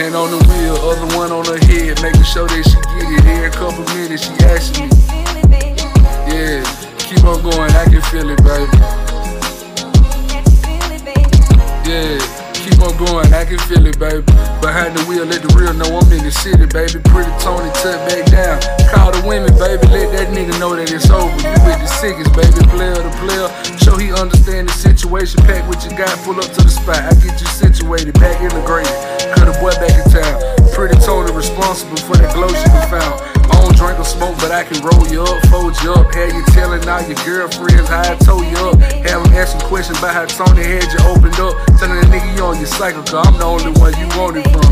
Hand on the wheel, other one on her head, making sure that she get it. Every couple minutes she asking me. Yeah, keep on going, I can feel it, baby. Yeah, keep on going, I can feel it, baby. Behind the wheel, let the real know I'm in the city, baby. Pretty Tony, tuck back down. Call the women, baby. Let that nigga know that it's over. You with the sickest, baby. Player to player. Show he understand the situation. Pack what you got, pull up to the spot. I get you situated, back integrated. Cut a boy back in town. Pretty Tony responsible for that glow she found. I don't drink or smoke, but I can roll you up, fold you up. Have you telling all your girlfriends how I told you up. Have them asking questions about how Tony had you opened up. Telling the nigga you on your cycle, cause I'm the only one you want it from.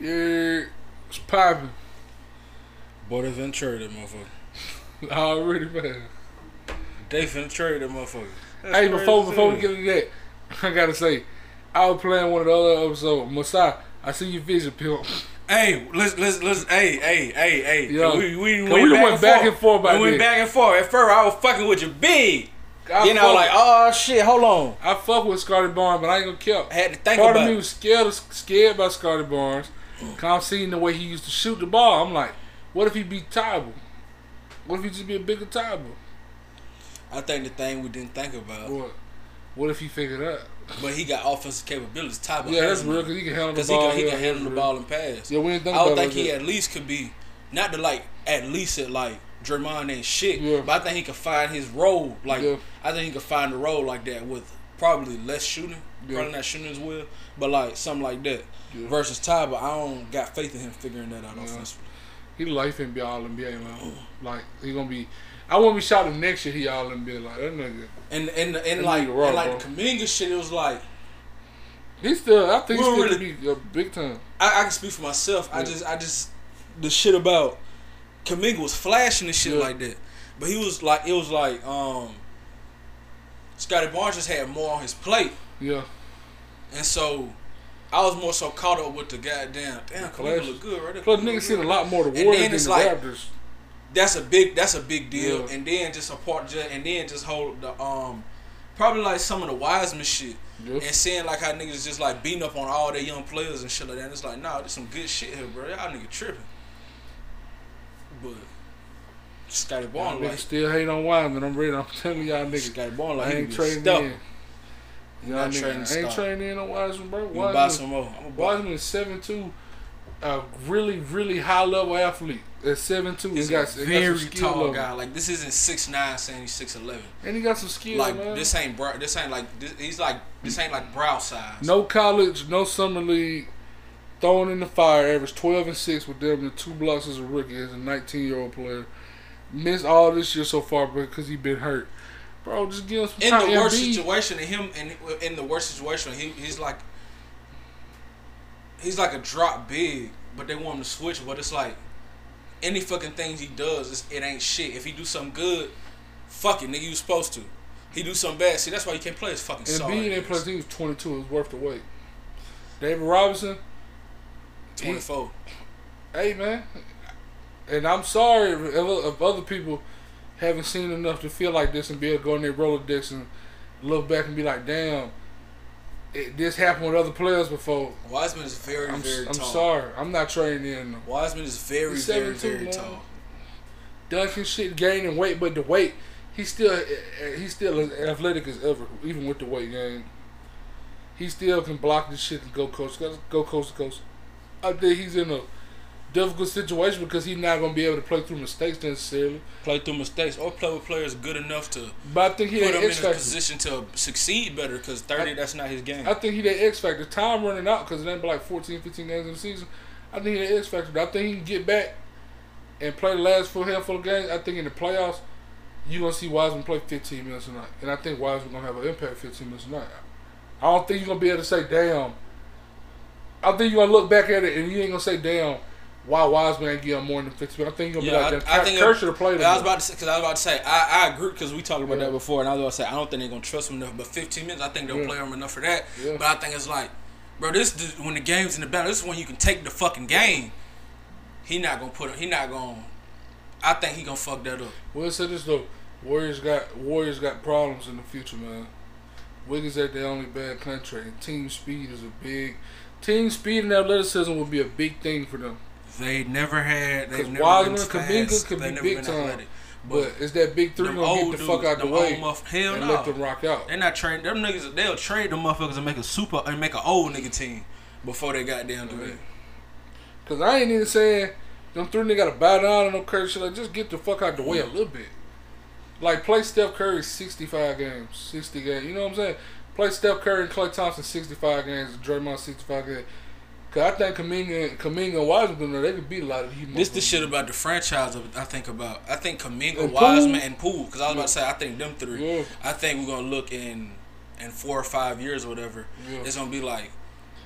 yeah, it's popping. Boy, they finna trade that motherfucker. Already, man. They finna trade that motherfucker. That's Hey, before before we get to that, I gotta say, I was playing one of the other episodes. Masai, I see your vision, pimp. Hey, let's let's let's. Hey, hey, hey, hey. Yo, we we, cause went, we back, went and back forth. and forth We went this. back and forth. At first, I was fucking with you big. I you know, like oh shit, hold on. I fuck with Scottie Barnes, but I ain't gonna kill. I had to think Part about of me was scared, scared about Scottie Barnes. Cause I'm seeing the way he used to shoot the ball. I'm like, what if he beat Tyber? What if he just be a bigger Tyber? I think the thing we didn't think about, What? What if he figured out? But he got offensive capabilities. Type of Yeah, that's real. Cause he can handle the Because he ball. can, he yeah, can handle the ball and pass. Yeah, we didn't think I would think he at least could be not to like at least at like Draymond ain't shit, Yeah. but I think he could find his role. Like Yeah. I think he could find a role like that with probably less shooting, Yeah. probably not shooting as well, but like something like that. Yeah. Versus Ty, but I don't got faith in him figuring that out offensively. He life and be all NBA man. Like he gonna be. I won't be shouting next year. He all NBA like that nigga. And and and That like nigga and like the Kuminga shit, it was like He still. I think he Well, still really- be a big time. I, I can speak for myself. I just I just the shit about Kuminga was flashing and shit Yeah. like that. But he was like it was like um Scottie Barnes just had more on his plate. Yeah. And so I was more so caught up with the goddamn damn. Kuminga look good right there. Plus, niggas seen a lot more the Warriors than the like- Raptors. That's a big that's a big deal. Yeah. And then just a part just and then just hold the um probably like some of the Wiseman shit. Yeah. And seeing like how niggas just like beating up on all their young players and shit like that. And it's like, nah, there's some good shit here, bro. Y'all nigga tripping. But Scottie Barnes like still hate on Wiseman. I'm ready. I'm telling y'all niggas. Scottie Barnes like I ain't trading stuck. in. Y'all Not niggas, trading I ain't trading in on Wiseman, bro. You buy Wiseman, some more. I'm gonna buy. Wiseman is seven two, a really really high level athlete. At seven two, He's he got, a got very skill tall level. guy. Like this isn't six nine saying he's six eleven. and he got some skill. Like man. this ain't bro. This ain't like this, he's like this ain't like brow size. No college, no summer league. Thrown in the fire, averaged 12 and 6 with them and two blocks as a rookie, as a 19 year old player. Missed all this year so far because he been hurt. Bro, just give him some in time. the worst Embiid- situation, and him in in the worst situation, he he's like he's like a drop big, but they want him to switch. But it's like any fucking things he does, it's, it ain't shit. If he do something good, fuck it, nigga, you supposed to. He do something bad. See, that's why you can't play his fucking And. Embiid didn't play. He was 22. It was worth the wait. David Robinson, Twenty four. hey man, and I'm sorry if, if other people haven't seen enough to feel like this and be able to go in their Rolodex and look back and be like, damn, it, this happened with other players before. Wiseman is very I'm, very I'm tall. sorry. I'm not trading in. Wiseman is very very very tall. Duncan shit gaining weight, but the weight he's still eh, eh, he's still as athletic as ever, even with the weight gain. He still can block this shit and go coast go coast to coast. I think he's in a difficult situation because he's not gonna be able to play through mistakes necessarily. Play through mistakes or play with players good enough to But I think he put him in a position to succeed better. Because thirty, I- that's not his game. I think he that X factor. Time running out because it ain't like 14, 15 games in the season. I think he that X factor. I think he can get back and play the last full handful of games. I think in the playoffs, you're gonna see Wiseman play 15 minutes a night, and I think Wiseman gonna have an impact 15 minutes a night. I don't think you're gonna be able to say, "Damn." I think you're gonna look back at it and you ain't gonna say, "Damn." Why Wiseman ain't getting more than 15 minutes? I think gonna Yeah, be like, I- I "Damn, think have played." I was about to say because I was about to say I, I agree because we talked about Yeah. that before, and I was about to say I don't think they're gonna trust him enough. But 15 minutes, I think they'll Yeah. play him enough for that. But I think it's like, bro, this is when the game's in the battle. This is when you can take the fucking game. He not gonna put. He not gonna. I think he gonna fuck that up. Well, say this though, Warriors got Warriors got problems in the future, man. Wiggins at the only bad. And team speed is a big. Team speed and athleticism will be a big thing for them. They never had. They've 'Cause never Wiseman, been Kuminga fast. could They be never big been time. athletic. But it's that big three gonna get the fuck dudes, out the way muff- hell and no. let them rock out. They're not trained. Them niggas, they'll trade them motherfuckers and make a super and make an old nigga team before they got down to it. Cause I ain't even saying them three niggas gotta bow down and no crazy shit. Like just get the fuck out the way a little bit. Like play Steph Curry sixty five games, sixty games. You know what I'm saying? Play Steph Curry and Klay Thompson sixty five games, Draymond sixty five games. Cause I think Kuminga, Kuminga and Wiseman, they could beat a lot of these. This is the shit about the franchise. Of, I think about. I think Kuminga, And Wiseman, and Poole. Because I was about to say, I think them three. Yeah. I think we're gonna look in in four or five years or whatever. Yeah. It's gonna be like,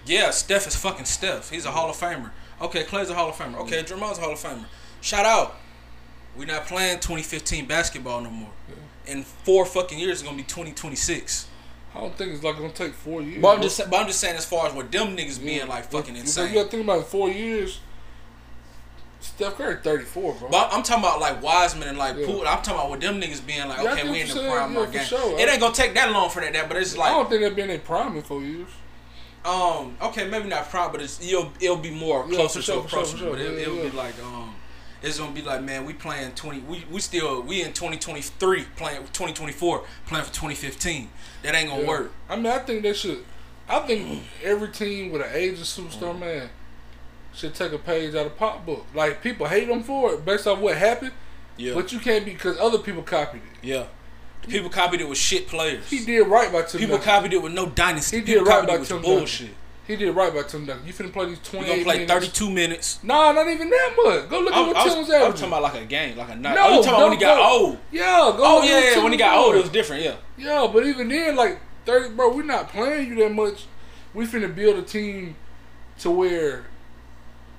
yeah, Steph is fucking Steph. He's a Hall of Famer. Okay, Klay's a Hall of Famer. Okay, Draymond's a Hall of Famer. Shout out. We're not playing 2015 basketball no more. Yeah. In four fucking years, it's gonna be 2026. I don't think it's like gonna take four years. But I'm just, but I'm just saying, as far as what them niggas being like fucking insane. You gotta think about it, four years. Steph Curry thirty four, bro. But I'm talking about like Wiseman and like Yeah. Poole. I'm talking about with them niggas being like, Yeah, okay, we in the saying. prime Yeah, game. sure. It ain't gonna take that long for that, that but it's like I don't think they've been in prime in four years. um, okay, maybe not prime, but it's it'll it'll be more closer sure, to for sure. But it, yeah. be like, um, it's gonna be like, man, we playing twenty. We we still we in 2023 playing 2024 playing for 2015. That ain't gonna Yeah. work. I mean, I think they should. I think every team with an aging superstar Mm-hmm. man should take a page out of Pop book. Like people hate them for it based off what happened, Yeah, but you can't be because other people copied it. yeah. People copied it with shit players. He did right by Tim People copied it with no dynasty. He People did right copied by it with bullshit. He did right by Tim Duncan. You finna play these We twenty gonna play 32 minutes. Nah, not even that much. Go look I, at what Tim's I was averaging. talking about like a game, like a night. No, oh, you talking about when he got go. old? Yeah, go Oh yeah, yeah. When he got old, it was different. Yeah. Yeah, but even then, like thirty, bro, we're not playing you that much. We finna build a team to where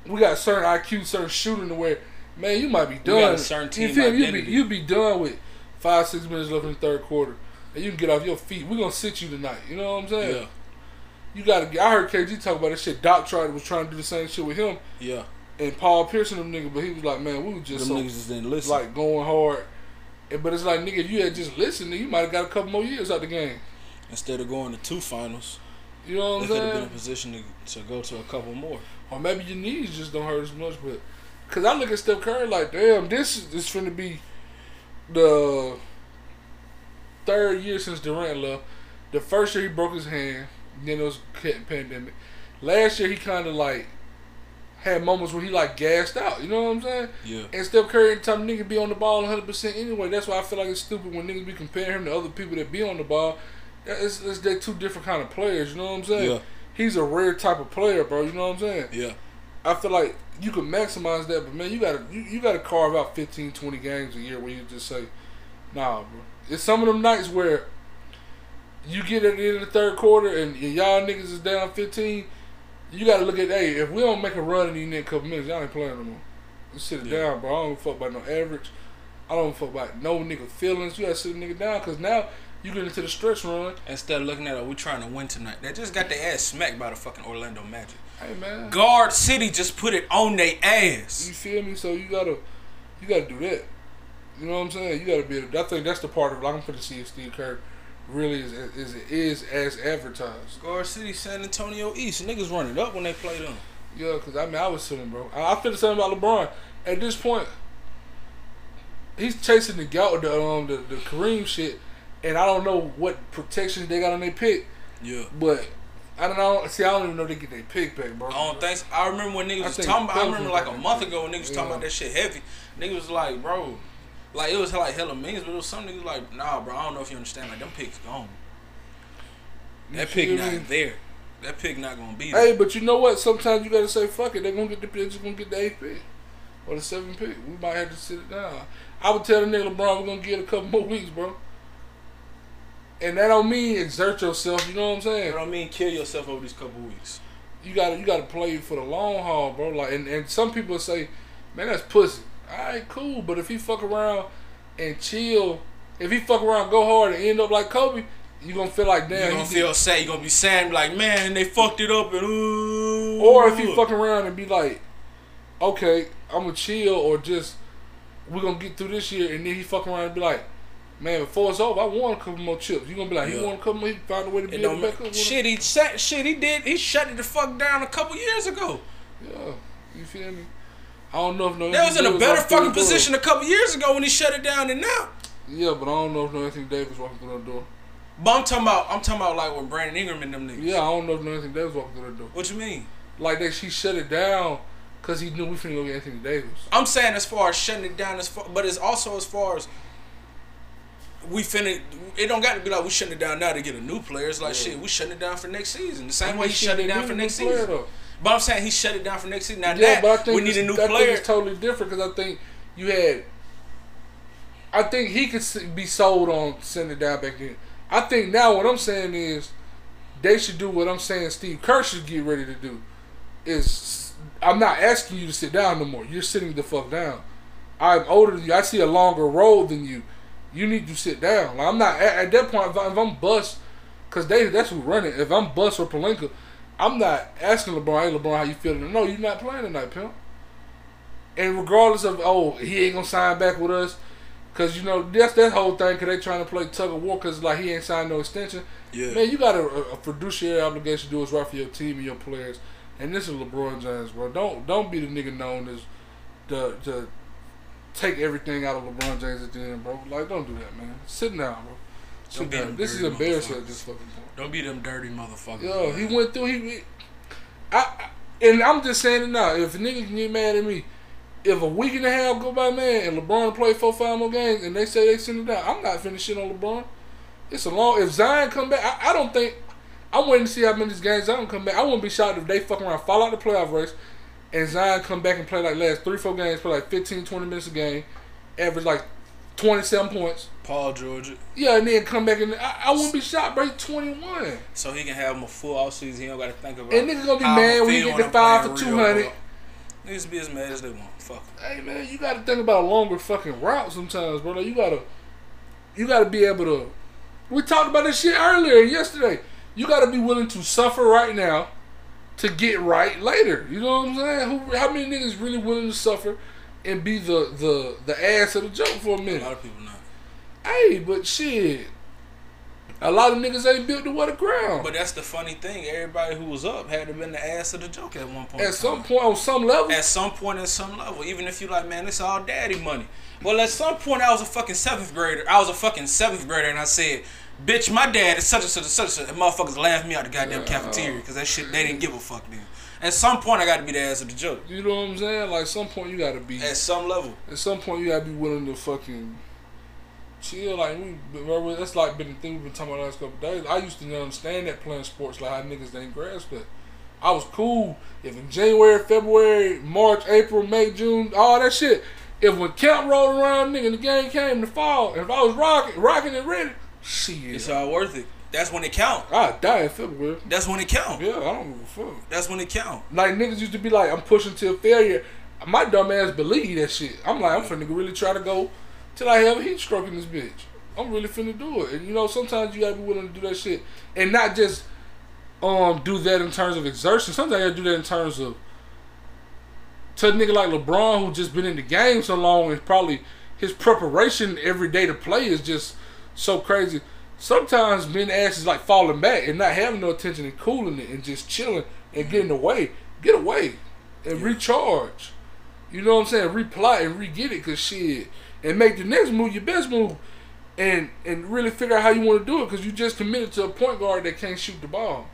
we got certain IQ, certain shooting to where, man, you might be done. got a certain you team feel? You be you be done with five six minutes left in the third quarter, and you can get off your feet. We gonna sit you tonight. You know what I'm saying? Yeah. You gotta. I heard KG talk about that shit. Doc tried was trying to do the same shit with him Yeah. and Paul Pierce and them niggas, but he was like, man, we was just Them so niggas just didn't listen. like going hard. And, but it's like, nigga, if you had just listened, you might have got a couple more years out the game. Instead of going to two finals, You know they what could I'm have been in a position to, to go to a couple more. Or maybe your knees just don't hurt as much. But because I look at Steph Curry like, damn, this is this finna be the third year since Durant left. The first year he broke his hand, then it was pandemic. Last year he kind of like had moments where he like gassed out. You know what I'm saying? Yeah. And Steph Curry, every time nigga be on the ball 100 percent anyway. That's why I feel like it's stupid when niggas be comparing him to other people that be on the ball. It's, it's they two different kind of players. You know what I'm saying? Yeah. He's a rare type of player, bro. You know what I'm saying? Yeah. I feel like you can maximize that, but man, you gotta you, you gotta carve out 15, 20 games a year where you just say, nah, bro. It's some of them nights where you get at the end of the third quarter and, and y'all niggas is down 15. You gotta look at, hey, if we don't make a run in these next couple minutes, y'all ain't playing no more. Just sit it Yeah. down, bro. I don't fuck about no average. I don't fuck about no nigga feelings. You gotta sit a nigga down because now you get into the stretch run. Instead of looking at it, we trying to win tonight. They just got their ass smacked by the fucking Orlando Magic. Hey man, Guard City just put it on their ass. you feel me? So you gotta, you gotta do that. You know what I'm saying? You gotta be. Able, I think that's the part of like I'm gonna see if Steve Kerr really is is is as advertised. Guard City, San Antonio East. Niggas run it up when they play them. Yeah, because I mean I was sitting, bro. I, I feel the same about LeBron. At this point, he's chasing the gout, the um the, the Kareem shit, and I don't know what protections they got on their pick, Yeah. but. I don't know. See, I don't even know they get their pick back, bro. I don't think. so. I remember when niggas I was talking about. I remember like a month ago when niggas was talking about that shit heavy. Niggas was like, bro, like it was like hella means, but it was some niggas like, nah, bro. I don't know if you understand. Like them picks gone. That pick not there. That pick not gonna be there. Hey, but you know what? Sometimes you gotta say fuck it. They're gonna get the pick. they're gonna get the eighth pick or the seventh pick. We might have to sit it down. I would tell the nigga LeBron we're gonna get a couple more weeks, bro. And that don't mean exert yourself. You know what I'm saying? what I mean? Kill yourself over these couple weeks. You gotta you gotta play for the long haul, bro. Like and, and some people say, man, that's pussy. All right, cool. But if he fuck around and chill, if he fuck around, go hard and end up like Kobe, you gonna feel like damn. You gonna he feel sad. You gonna be sad. Like man, they fucked it up and ooh. Or if he fuck around and be like, okay, I'm gonna chill, or just we're gonna get through this year, and then he fuck around and be like, Man, before it's over, I won a couple more chips. You gonna be like, he Yeah. won a couple more, he found a way to be get able to back up. shit. He sat, shit. He did. He shut it the fuck down a couple years ago. Yeah, you feel me? I don't know if no. They was in a better Davis walked through fucking position a couple years ago when he shut it down than now. Yeah, but I don't know if no Anthony Davis walking through that door. But I'm talking about. I'm talking about like with Brandon Ingram and them niggas. Yeah, I don't know if no Anthony Davis walking through that door. What you mean? Like that, she shut it down because he knew we finna go get Anthony Davis. I'm saying as far as shutting it down, as far, but it's also as far as we finna. It don't got to be like we shutting it down now to get a new player. It's like Yeah. shit, we shutting it down for next season. The same I way he shut it down for next season. though. But I'm saying he shut it down for next season. Now Yeah, that but I think we need a new I player. it's totally different because I think you had. I think he could be sold on sending down back in. I think now what I'm saying is they should do what I'm saying Steve Kerr should get ready to do. Is I'm not asking you to sit down no more. You're sitting the fuck down. I'm older than you. I see a longer road than you. You need to sit down. Like I'm not at, at that point. If, I, if I'm bust, cause they that's who run it. If I'm bust or Pelinka, I'm not asking LeBron. Hey LeBron, how you feeling? No, you're not playing tonight, pimp. And regardless of oh he ain't gonna sign back with us, cause you know that's that whole thing. Cause they trying to play tug of war. Cause like he ain't signed no extension. yeah. Man, you got a, a fiduciary obligation to do what's right for your team and your players. And this is LeBron James, bro. Don't don't be the nigga known as the to take everything out of LeBron James at the end, bro. Like, don't do that, man. Sit down, bro. Sit down. This is embarrassing at this fucking point. Don't be them dirty motherfuckers. Yo, he went through. He, he I, and I'm just saying it now. If a nigga can get mad at me, if a week and a half go by, man, and LeBron play four, five more games, and they say they send it down, I'm not finishing on LeBron. It's a long. If Zion come back, I, I don't think. I'm waiting to see how many of these games Zion come back. I wouldn't be shocked if they fuck around, fall out the playoff race, and Zion come back and play like last three, four games, play like 15, 20 minutes a game, average like 27 points. Paul George, Yeah, and then come back and I, I wouldn't be shocked, bro. He's 21. so he can have him a full off season. He don't got to think about. It. And niggas gonna be mad when you get the five for 200. ball. Niggas be as mad as they want. Fuck. Hey man, you gotta think about a longer fucking route sometimes, bro. Like, you gotta, you gotta be able to. We talked about this shit earlier yesterday. You gotta be willing to suffer right now, to get right later. You know what I'm saying? Who? How many niggas really willing to suffer, and be the the the ass of the joke for a minute. A lot of people not. Hey, but shit, a lot of niggas ain't built to wear the ground. But that's the funny thing. Everybody who was up had to been the ass of the joke at one point. At some point, on some level, At some point, at some level, even if you like, man, it's all daddy money. Well, at some point, I was a fucking seventh grader. I was a fucking seventh grader, and I said, "Bitch, my dad is such and such and such." and such." And motherfuckers laughed me out the goddamn cafeteria because that shit they didn't give a fuck then. At some point, I got to be the ass of the joke. you know what I'm saying? Like, some point you gotta be. At some level, At some point, you gotta be willing to fucking chill. Like we, bro, that's like been the thing we've been talking about the last couple of days. I used to understand that playing sports like how niggas ain't grasp that. I was cool if in January, February, March, April, May, June, all that shit. If when camp rolled around, nigga, the game came in the fall, if I was rocking, rocking and ready, shit, it's all worth it. That's when it count. I'd die in February. That's when it count. Yeah, I don't give a fuck. That's when it count. Like niggas used to be like, I'm pushing till failure. My dumb ass believe that shit. I'm like, I'm finna really try to go till I have a heat stroke in this bitch. I'm really finna do it. And you know, sometimes you gotta be willing to do that shit. And not just um do that in terms of exertion. Sometimes you gotta do that in terms of to a nigga like LeBron who just been in the game so long and probably his preparation every day to play is just so crazy. Sometimes being ass is like falling back and not having no attention and cooling it and just chilling and mm-hmm. getting away. Get away and Yeah. recharge. You know what I'm saying? Reply and re-get it cause shit. And make the next move your best move. And and really figure out how you want to do it because you just committed to a point guard that can't shoot the ball.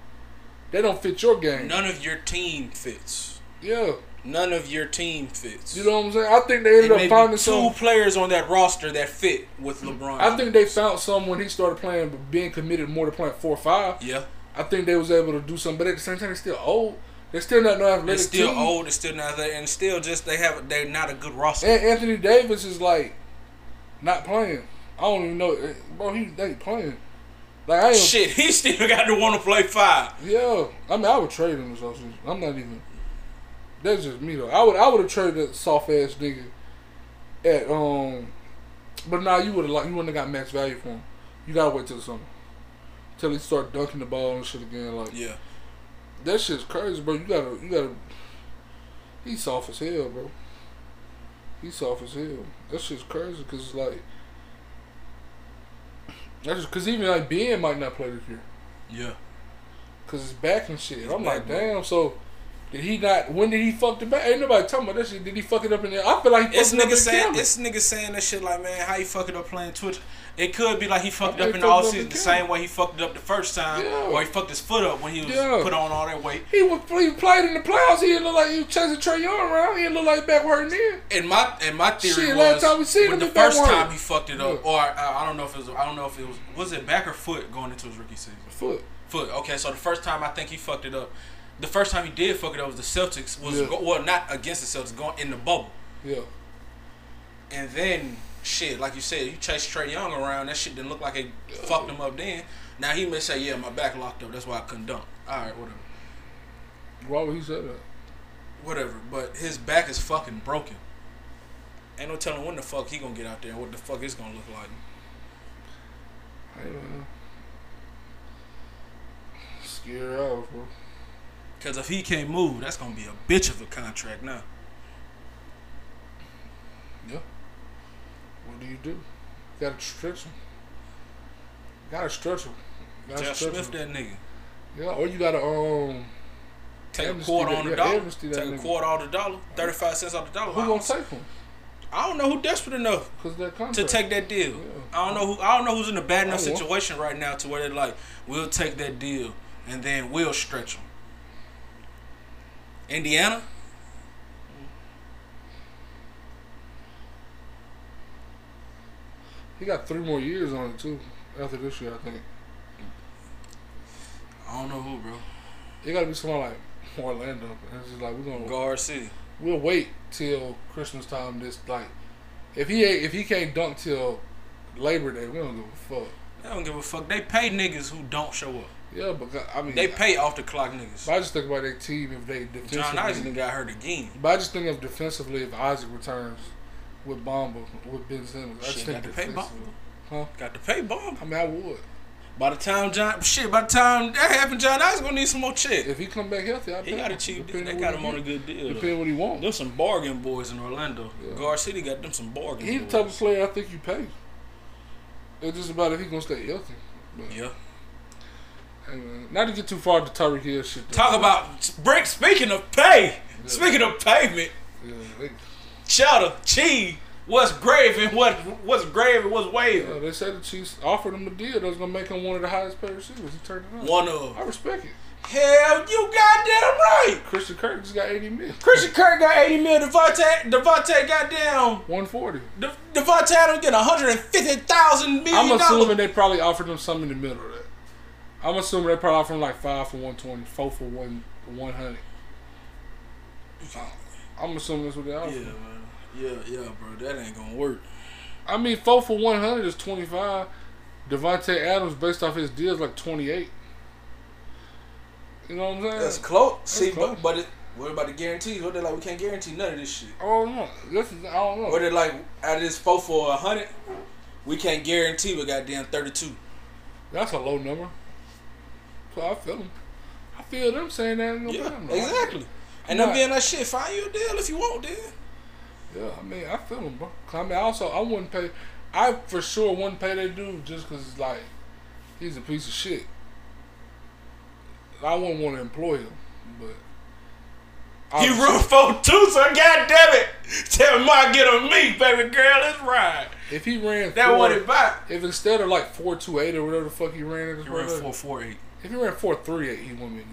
They don't fit your game. None of your team fits. Yeah. None of your team fits. You know what I'm saying? I think they ended up finding two some. players on that roster that fit with LeBron. I think they found some when he started playing, but being committed more to playing four or five. Yeah, I think they was able to do something, but at the same time, they're still old. They're still not no athletic they're still team. old. They're still not there, and still just they have they're not a good roster. And Anthony Davis is like not playing. I don't even know, eh, bro. He ain't playing. Like I ain't. Shit, he still got to want to play five. Yeah, I mean, I would trade him this offseason. I'm not even. That's just me though. I would, I would have traded that soft ass nigga at um, but now you would have like you wouldn't have got max value for him. You gotta wait till the summer, till he start dunking the ball and shit again. Like Yeah, that shit's crazy, bro. You gotta, you gotta. He's soft as hell, bro. He's soft as hell. That shit's crazy because it's like That's just because even like Ben might not play this year Yeah. because his back and shit. His I'm like, bro. damn. So did he not? When did he fuck the back? Ain't nobody talking about that shit. Did he fuck it up in there? I feel like It's fucked it up niggas saying it's niggas saying that shit like man, how you fuck it up playing Twitch? It could be like he fucked up in the he all fucked up season the the same way he fucked it up the first time, Yeah. or he fucked his foot up when he was Yeah. put on all that weight. He was he played in the playoffs. He didn't look like he was chasing Trae Young around. He didn't look like back hurting in. And my and my theory Shit, was last time we seen when him, the first time he fucked it up, Yeah. or uh, I don't know if it was I don't know if it was was it back or foot going into his rookie season. Foot. Foot. Okay, so the first time I think he fucked it up. The first time he did fuck it up was the Celtics was Yeah. go, well not against the Celtics going in the bubble. Yeah. And then shit, like you said, you chased Trae Young around. That shit didn't look like it fucked him up then. Now he may say, "Yeah, my back locked up. That's why I couldn't dunk." All right, whatever, Why would he say that? whatever. But his back is fucking broken. Ain't no telling when the fuck he gonna get out there and what the fuck it's gonna look like. Hey man. Scare off, bro. Cause if he can't move, that's gonna be a bitch of a contract now. Yeah. What do you do? You Gotta stretch him. Gotta stretch him. Gotta Josh stretch Smith, him. that nigga. Yeah, or you gotta um. Take a quarter on the dollar. Take a nigga. quarter off the dollar. Thirty-five cents off the dollar. Who I gonna take him? I don't know who desperate enough to take that deal. Yeah. I don't know who. I don't know who's in a bad enough situation right now to where they're like, we'll take that deal and then we'll stretch them. Indiana. He got three more years on it too. After this year, I think. I don't know who, bro. It gotta be someone like Orlando. And it's just like we're gonna Guard City. we'll wait till Christmas time. This like if he ain't, if he can't dunk till Labor Day, we don't give a fuck. They don't give a fuck. They pay niggas who don't show up. Yeah, but I mean, They pay off the clock niggas. But I just think about their team if they defensively. John Isaac got hurt again. But I just think of defensively if Isaac returns with Bamba with Ben Simmons. I just Shit, think got to pay defensively. bomb. Huh? Got to pay bomb. I mean, I would. By the time John shit, by the time that happened, John Isaac gonna need some more check. If he come back healthy, I He got a cheap deal. They got him on a good deal. Depending what he wants. Them some bargain boys in Orlando. Yeah. Guard City got them some bargain He's the type of player I think you pay. It's just about if he gonna stay healthy. But, Yeah. Hey, not to get too far to Tyreek Hill shit. though. Talk about break. Speaking of pay, speaking of payment, Yeah, they, cheese, what's gravy, and what what's gravy, what's wavy. yeah, they said the Chiefs offered him a deal that was gonna make him one of the highest paid receivers. He turned it down. One of I respect it. hell, you goddamn right. Christian Kirk just got 80 mil. Christian Kirk got eighty mil. Davante, Davante, goddamn, 140. De- Davante Adams get one hundred and fifty thousand I'm million assuming they probably offered him something in the middle of that. I'm assuming they probably offered him like five for 120, four for one 100. I'm assuming that's what they Yeah, offered. man. Yeah, yeah, bro. That ain't gonna work. I mean, four for 100 is 25. Davante Adams, based off his deal, is like 28. You know what I'm saying? That's close. See, close. but but it, what about the guarantees? What they like? We can't guarantee none of this shit. I don't know. This is, I don't know. What they like? Out of this four for a hundred, we can't guarantee we got damn thirty two. That's a low number. So I feel them. I feel them saying that. gonna Yeah, them. exactly. And them being like shit, find you a deal if you want, then. Yeah, I mean, I feel them, bro. I mean, also, I wouldn't pay. I for sure wouldn't pay that dude just because, like, he's a piece of shit. I wouldn't want to employ him, but. He run four two, so god damn it. Tell him I get on me, baby girl. Let's ride. If he ran That four, what it back. if instead of like four two eight or whatever the fuck he ran He ran four four eight. If he ran four three eight, he wouldn't be a nigga.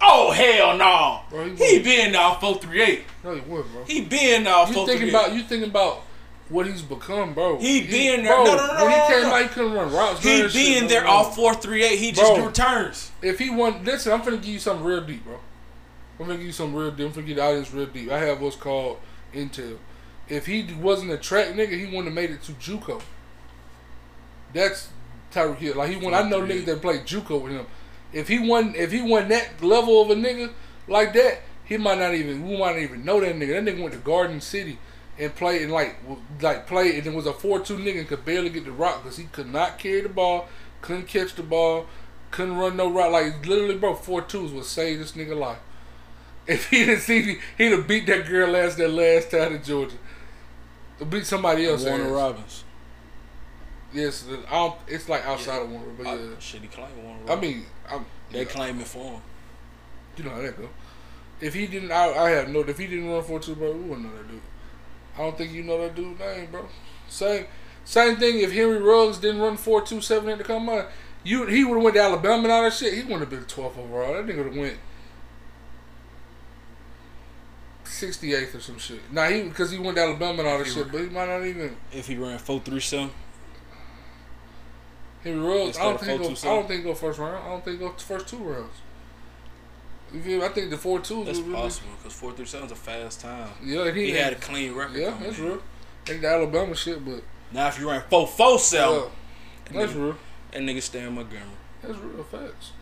Though. Oh hell no. Bro, he he been now four three eight. No, he would, bro. He been now You four thinking three eight. about you thinking about what he's become, bro. He been there. Bro, No, no, no, when he came out, he couldn't run routes. He none of that been shit, there bro. all four three eight. He just Bro. returns. If he won, listen, I'm finna give you something real deep, bro. I'm finna give you something real deep. I'm finna give the audience real deep. I have what's called intel. If he wasn't a track nigga, he wouldn't have made it to JUCO. That's Tyreek Hill. Like he won. I know niggas that play JUCO with him. If he won, if he won that level of a nigga like that, he might not even. We might not even know that nigga. That nigga went to Garden City and played and like like played and it was a four two nigga and could barely get the rock because he could not carry the ball, couldn't catch the ball, couldn't run no route. Like literally, bro, four twos would save this nigga life. If he didn't see, he'd have beat that girl last that last time in Georgia. Beat somebody else. Warner ass. Robbins. Yes, I don't, it's like outside Yeah. of Warren, but I, yeah. shit, he claimed one. I mean, I'm, they yeah, claim it for him. you know how that go. If he didn't, I, I have no. If he didn't run for two, bro, we wouldn't know that dude. I don't think you know that dude's name, bro. Same, same thing. If Henry Ruggs didn't run four two seven at the combine, you he would have went to Alabama and all that shit. He wouldn't have been 12th overall. That nigga would have went 68th or some shit. Nah, he because he went to Alabama and all that shit, but he might not even. If he ran four three seven, Ruggs, Instead I don't think he go, I don't think go first round. I don't think he go first two rounds. I think the four twos that's really. possible because four three seven's a fast time. Yeah, and he, He had, had a clean record. Yeah, that's in. real. Ain't the Alabama shit, but Now if you ran four four yeah, seven, that's nigga- real. that nigga stay in Montgomery. That's real facts.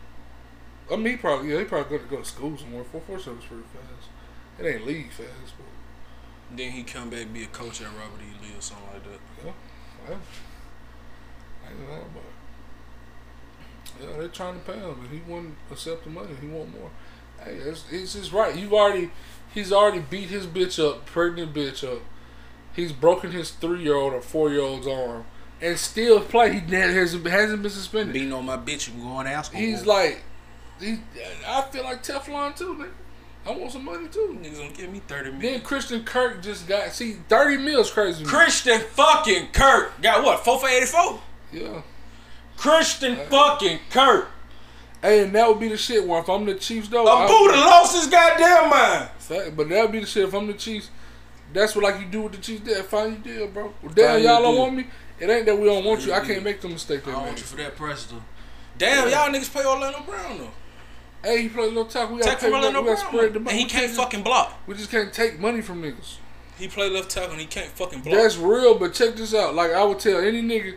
I mean, he probably yeah, he probably go to go to school somewhere. Four four seven's pretty fast. It ain't league fast, but Then he come back be a coach at Robert E. Lee or something like that. yeah, yeah. I ain't know about. Yeah, they're trying to pay him, and he wouldn't accept the money. He want more. Hey, it's, it's just right. You've already, he's already beat his bitch up, pregnant bitch up. He's broken his three year old or four year old's arm, and still play. He hasn't hasn't been suspended. Beating on my bitch and going to ask He's like, he. I feel like Teflon too, nigga. I want some money too. niggas gonna give me thirty mil. Then. Christian Kirk just got see thirty mils crazy. Christian fucking Kirk got what? Four for eighty four. Yeah. Christian fucking Kirk. Hey, and that would be the shit. Where if I'm the Chiefs though, A I- Buddha lost his goddamn mind. Fact, but that would be the shit. If I'm the Chiefs, that's what like you do with the Chiefs. Did find you deal, bro. Well, damn, Find y'all don't deal. want me. It ain't that we don't want you. I can't make the mistake I they don't want you for that price though. Damn, y'all niggas pay Orlando Brown though. Hey, he play a little talk. We gotta, from pay. We got to Brown, spread the money. and money. he We can't just- fucking block. We just can't take money from niggas. He play left tackle and he can't fucking block. That's real, but check this out. Like I would tell any nigga,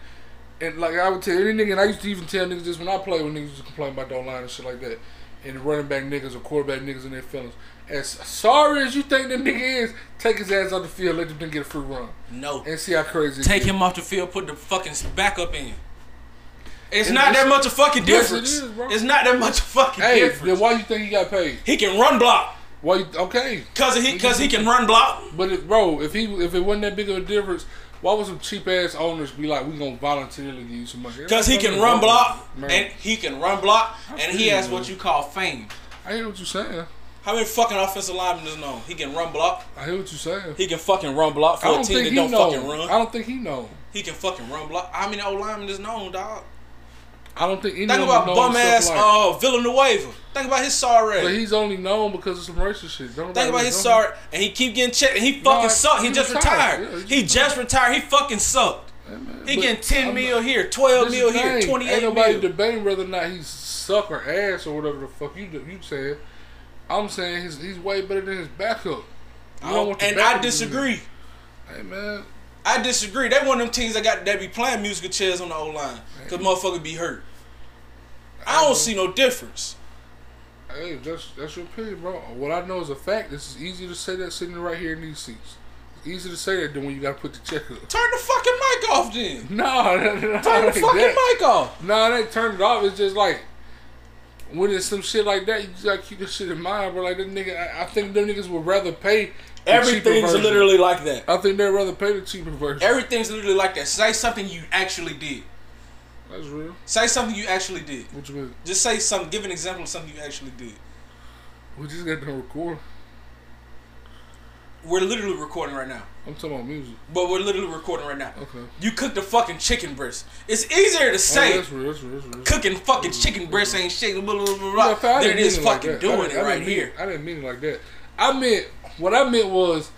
and like I would tell any nigga, and I used to even tell niggas this when I played when niggas used to complain about the line and shit like that, and running back niggas or quarterback niggas and their feelings. As sorry as you think the nigga is, take his ass off the field, let the nigga get a free run, no. and see how crazy. it Take is. him off the field, put the fucking backup in. It's And not that much of fucking Yes, it difference. bro. It's not that much of fucking Hey, difference. then why you think he got paid? He can run block. Why? You, okay, Cause he, cause he can run block. but it, bro, if he if it wasn't that big of a difference, why would some cheap ass owners be like, we gonna voluntarily give you some money? Cause he can run block, Man. and he can run block, I and he has man. what you call fame. I hear what you're saying. How many fucking offensive linemen is known? He can run block. I hear what you're saying. He can fucking run block I for a don't team that don't know. fucking run. I don't think he know. He can fucking run block. How many old linemen is known, dog? I don't think any Think about bum ass like, uh, Villanueva. Think about his sorry. But he's only known because of some racist shit. Don't Think about his sorry, and he keep getting checked, and he fucking I- sucked. He, he just retired. retired. Yeah, he he just retired. He fucking sucked. Hey, He but getting 10 I'm mil not- here, 12 this mil here, thing. 28 Ain't nobody mil. debating whether or not he's suck or ass or whatever the fuck you you said. I'm saying he's he's way better than his backup. I don't don't- want the and I disagree. Hey man, I disagree. They one of them teams that got that be playing musical chairs on the O line because motherfucker be hurt. I don't see no difference. hey, that's that's your opinion, bro. What I know is a fact. This is easy to say that sitting right here in these seats. It's easy to say that than when you gotta put the check up. Turn the fucking mic off then. No, no, no, Turn the fucking that. mic off. No, it ain't turn it off. It's just like when it's some shit like that, you just gotta keep this shit in mind. But like that nigga, I, I think them niggas would rather pay. Everything's literally like that. I think they'd rather pay the cheaper version. Everything's literally like that. Say something you actually did. That's real. Say something you actually did. What you mean? Just say something. Give an example of something you actually did. We just got done record. We're literally recording right now. I'm talking about music. But we're literally recording right now. Okay. You cooked a fucking chicken breast. It's easier to Oh, say that's real. That's real. That's real. cooking fucking chicken breast ain't shit, blah, blah, blah, blah, Yeah, I it is like fucking. I doing it right mean- here. I didn't mean it like that. I meant what I meant was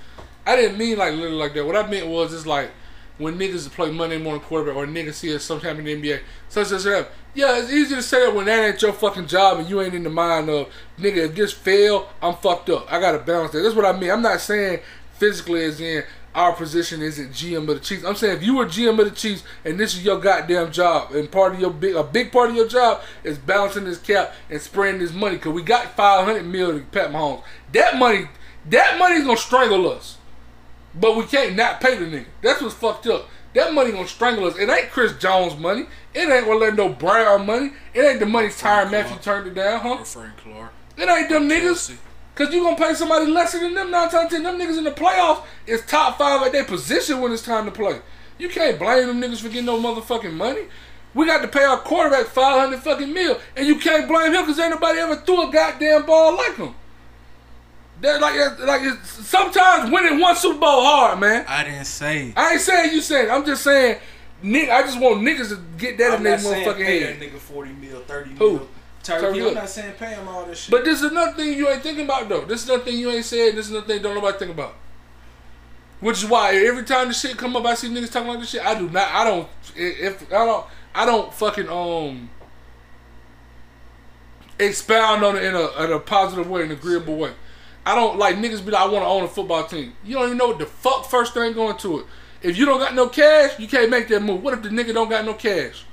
I didn't mean like literally like that. What I meant was it's like when niggas play Monday morning quarterback or niggas see us sometime in the NBA, such as that. Yeah, it's easy to say that when that ain't your fucking job and you ain't in the mind of nigga. If this fail, I'm fucked up. I gotta balance that. That's what I mean. I'm not saying physically as in our position isn't GM of the Chiefs. I'm saying if you were GM of the Chiefs and this is your goddamn job and part of your big a big part of your job is balancing this cap and spraying this money because we got 500 mil to Pat Mahomes. That money, that money's gonna strangle us. But we can't not pay the nigga. That's what's fucked up. That money gonna strangle us. It ain't Chris Jones money. It ain't Orlando Brown money. It ain't the money Tyrann Mathieu turned it down, huh? Referring Clark. It ain't them niggas. Cause you gonna pay somebody lesser than them nine times ten. Them niggas in the playoffs is top five at their position when it's time to play. You can't blame them niggas for getting no motherfucking money. We got to pay our quarterback five hundred fucking mil, and you can't blame him because ain't nobody ever threw a goddamn ball like him. That like like sometimes winning one Super Bowl hard, man. I didn't say. I ain't saying you said. I'm just saying, nigga. I just want niggas to get that I'm in their motherfucking pay head. that nigga 40 mil, 30 Who? mil. Turkey. Turkey I'm not saying pay him all this shit. But this is another thing you ain't thinking about though. This is another thing you ain't said. This is another thing don't nobody think about. Which is why every time the shit come up, I see niggas talking like this shit. I do not. I don't. If I don't, I don't fucking um expound on it in a in a positive way, in an agreeable way. I don't like niggas be like, I want to own a football team. You don't even know what the fuck first thing going to it. If you don't got no cash, you can't make that move. What if the nigga don't got no cash?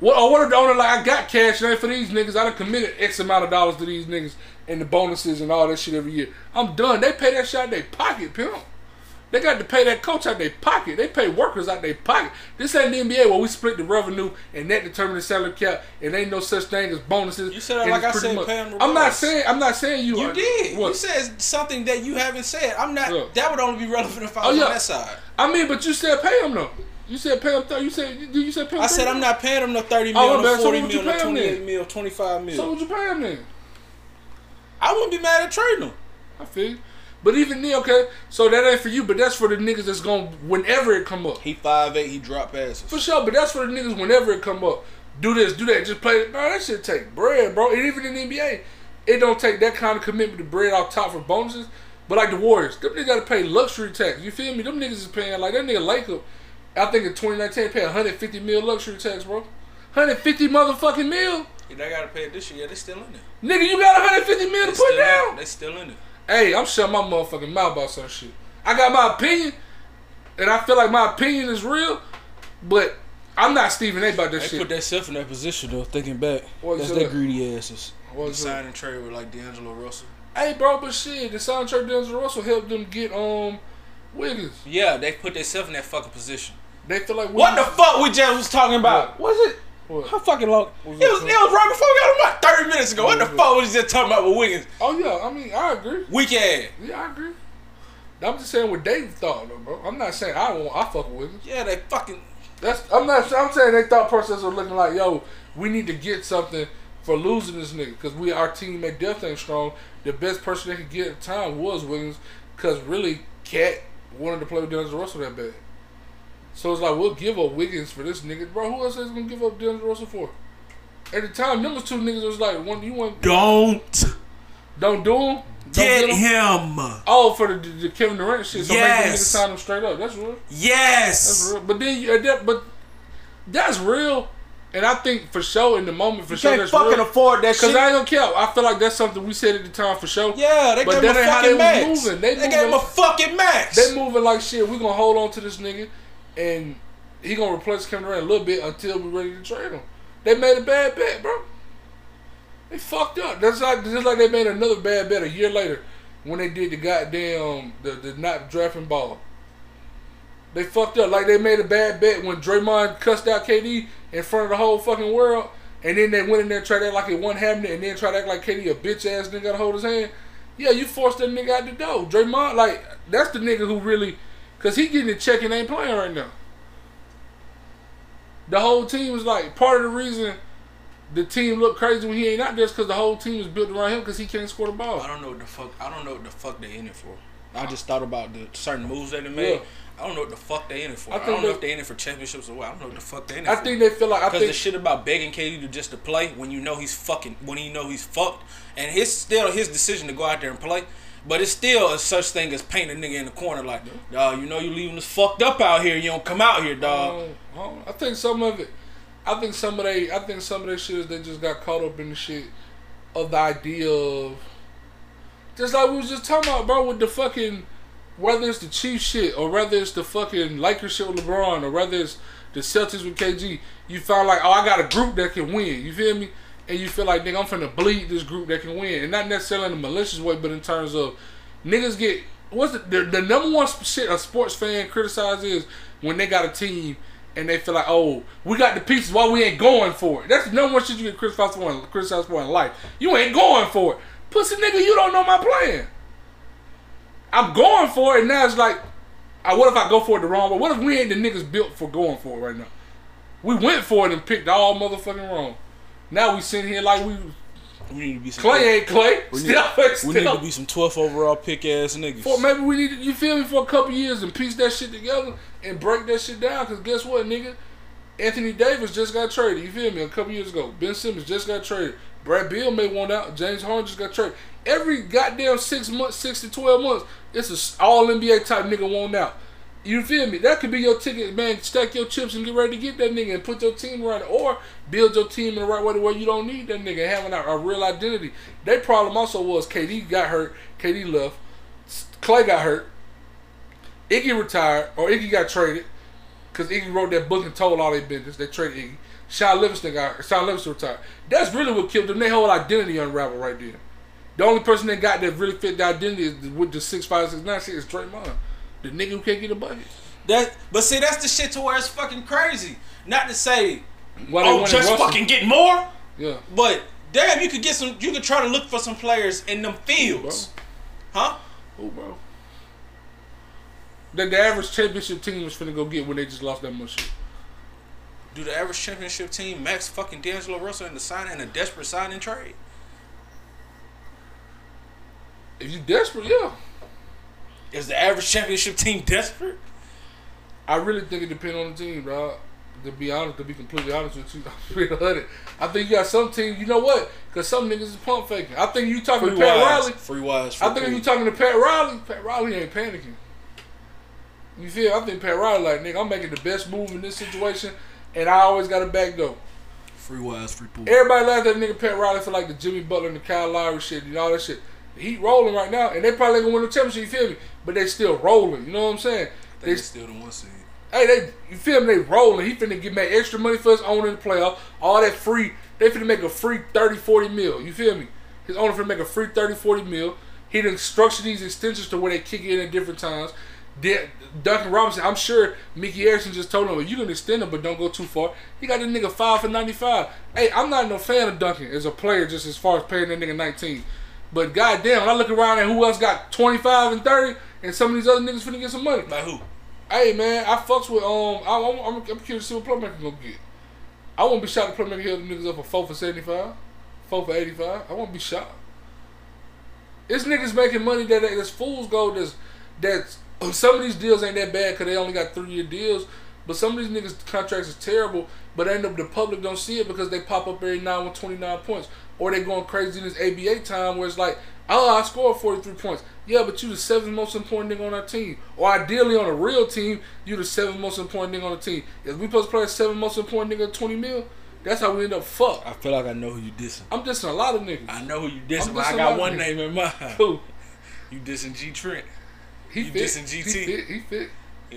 What or what if the owner like I got cash and ain't for these niggas? I done committed X amount of dollars to these niggas and the bonuses and all that shit every year. I'm done. They pay that shit out their pocket, pimp. They got to pay that coach out of their pocket. They pay workers out of their pocket. This ain't the NBA where we split the revenue and that determines the salary cap and ain't no such thing as bonuses. You said that like I said, pay 'em I'm not saying I'm not saying you. you are- did. What? You said something that you haven't said. I'm not. Yeah. That would only be relevant if I Oh, was yeah. on that side. I mean, but you said pay them though. You said pay him. Th- you said you you said pay him. I said I'm not paying him no 30 Oh, mil, my no bad. So 40 would mil, no 28 then? mil, 25 mil. So would you pay him then? I wouldn't be mad at trading him. I feel. you. But even then, okay, so that ain't for you, but that's for the niggas that's going whenever it come up. He five eight, he drop passes. For sure, but that's for the niggas whenever it come up. Do this, do that, just play. It. Bro, that shit take bread, bro. And even in the NBA, it don't take that kind of commitment to bread off top for bonuses. But like the Warriors, them niggas gotta pay luxury tax. You feel me? Them niggas is paying like that nigga Laker. I think in 2019 pay 150 mil luxury tax, bro. 150 motherfucking mil. If they got to pay it this year, yeah, they still in there. Nigga, you got 150 mil They to put down. They still in there. Hey, I'm shutting my motherfucking mouth about some shit. I got my opinion, and I feel like my opinion is real, but I'm not Stephen A. about that They shit. They put themselves in that position though. Thinking back, What that's their said? greedy asses. What They you sign and trade with like D'Angelo Russell. hey, bro, but shit, the soundtrack D'Angelo Russell helped them get um Wiggins. Yeah, they put themselves in that fucking position. They feel like What the fuck we just was talking about? Was it? What? How fucking long? It was was, that it was right before we got on about 30 minutes ago. What the fuck was just talking about with Wiggins? Oh yeah, I mean I agree. Weak ass. Yeah, I agree. I'm just saying what they thought, though, bro. I'm not saying I want I fuck with Wiggins. Yeah, they fucking. That's I'm not. I'm saying they thought process was looking like, yo, we need to get something for losing this nigga because we our team at depth ain't strong. The best person they could get at the time was Wiggins because really Cat wanted to play with D'Angelo Russell that bad. So it's like we'll give up Wiggins for this nigga, bro. Who else is gonna give up D'Angelo Russell for? At the time, them was two niggas was like, one you want Don't don't do him. Don't get him. him. Oh, for the, the Kevin Durant shit. So make them niggas Yes. sign him straight up. That's real. Yes. That's Yes. real. But then you, that, but that's real. And I think for sure in the moment for You sure can't that's fucking real. afford that Cause. I ain't gonna care. I feel like that's something we said at the time for sure. yeah, they But gave him a ain't how fucking they max. was moving. They They, gave him a fucking max. They moving like shit. We gonna hold on to this nigga, and he gonna replace Kevin Durant a little bit until we're ready to trade him. They made a bad bet, bro. They fucked up. That's like just like they made another bad bet a year later when they did the goddamn the, the not drafting ball. They fucked up like they made a bad bet when Draymond cussed out KD in front of the whole fucking world, and then they went in there and tried to act like it wasn't happening, and then tried to act like KD a bitch ass nigga to hold his hand. Yeah, you forced that nigga out the door. Draymond, like that's the nigga who really, cause he getting a check and ain't playing right now. The whole team was like part of the reason the team looked crazy when he ain't out there is because the whole team is built around him because he can't score the ball. I don't know what the fuck. I don't know what the fuck they in it for. I just thought about the certain moves that they made. Yeah. I don't know what the fuck they in it for. I I, don't know if they in it for championships or what. I don't know what the fuck they in it I for. I think they feel like I Because the shit about begging KD to just to play when you know he's fucking when you know he's fucked and it's still his decision to go out there and play. But it's still a such thing as painting a nigga in the corner like, dog, you know you leaving us fucked up out here. You don't come out here, dog. Um, um, I think some of it. I think some of they. I think some of their shit is they just got caught up in the shit of the idea of just like we was just talking about, bro, with the fucking whether it's the Chief shit or whether it's the fucking Lakers shit with LeBron or whether it's the Celtics with KG. You found like, oh, I got a group that can win. You feel me? And you feel like, nigga, I'm finna bleed this group that can win, and not necessarily in a malicious way, but in terms of niggas get what's the the, the number one shit a sports fan criticizes is when they got a team and they feel like, oh, we got the pieces, why we ain't going for it? That's the number one shit you get criticized for in, criticized for in life. You ain't going for it, pussy nigga. You don't know my plan. I'm going for it, and now it's like what if I go for it the wrong way? What if we ain't the niggas built for going for it right now? We went for it and picked all motherfucking wrong. Now we sitting here like we We need to be some Klay ain't Klay. We need, Still, we still. need to be some 12th overall pick ass niggas. For maybe we need to, you feel me for a couple years and piece that shit together and break that shit down. Cause guess what, nigga? Anthony Davis just got traded. You feel me? A couple years ago, Ben Simmons just got traded. Brad Beal may want out. James Harden just got traded. Every goddamn six months, six to twelve months, it's a all NBA type nigga want out. You feel me? That could be your ticket, man. Stack your chips and get ready to get that nigga and put your team right, or build your team in the right way to where you don't need that nigga having a, a real identity. Their problem also was KD got hurt, KD left, Klay got hurt, Iggy retired, or Iggy got traded, because Iggy wrote that book and told all their business. They traded Iggy. Shaun Livingston got Shaun Livingston retired. That's really what killed them. Their whole identity unraveled right there. The only person they got that really fit the identity with the six five six nine shit is Draymond, the nigga who can't get a bucket. That, but see, that's the shit to where it's fucking crazy. Not to say, Why they oh, wanted just Russell. fucking get more. yeah. But damn, you could get some. You could try to look for some players in them fields, huh? Oh, bro. That the average championship team was finna go get when they just lost that much shit. Do the average championship team max fucking D'Angelo Russell in the sign in a desperate signing trade? If you desperate, yeah. Is the average championship team desperate? I really think it depends on the team, dog. To be honest, to be completely honest with you, I'm really hundred. I think you got some team. You know what? Because some niggas is pump faking. I think you talking Free to Pat wise, Riley. free wise. I think you talking to Pat Riley, Pat Riley ain't panicking. You feel? I think Pat Riley like nigga. I'm making the best move in this situation, and I always got a back door. free wise, free pool. Everybody laughed at nigga Pat Riley for like the Jimmy Butler and the Kyle Lowry shit and all that shit. Heat rolling right now, and they probably gonna win the championship. You feel me? But they still rolling. You know what I'm saying? They They still the one seed. Hey, they you feel me? They rolling. He finna get make extra money for his owner in the playoff. All that free. They finna make a free 30, 40 mil. You feel me? His owner finna make a free 30, 40 mil. He done structure these extensions to where they kick in at different times. Did- Duncan Robinson, I'm sure Micky Arison just told him, you can extend him, but don't go too far. He got the nigga five for 95. Hey, I'm not no fan of Duncan as a player, just as far as paying that nigga 19. But goddamn, I look around at who else got 25 and 30, and some of these other niggas finna get some money. By who? Hey man, I fucks with um. I, I'm, I'm, I'm curious to see what playmaker gonna get. I won't be shocked if playmaker held them niggas up for four for seventy five, four for eighty five. I won't be shocked. It's niggas making money that that's fool's gold. That's that's some of these deals ain't that bad because they only got three year deals. But some of these niggas contracts is terrible. But end up the public don't see it because they pop up every nine with twenty nine points, or they going crazy in this ABA time where it's like, oh, I scored forty three points. Yeah, but you the seventh most important nigga on our team. Or ideally on a real team, you the seventh most important nigga on the team. If we supposed to play a seventh most important nigga at twenty mil, that's how we end up fucked. I feel like I know who you dissing. I'm dissing a lot of niggas. I know who you dissing, I'm but I got one name in mind. Who? You dissing G Trent. He You fit. dissing GT? He fit. He fit.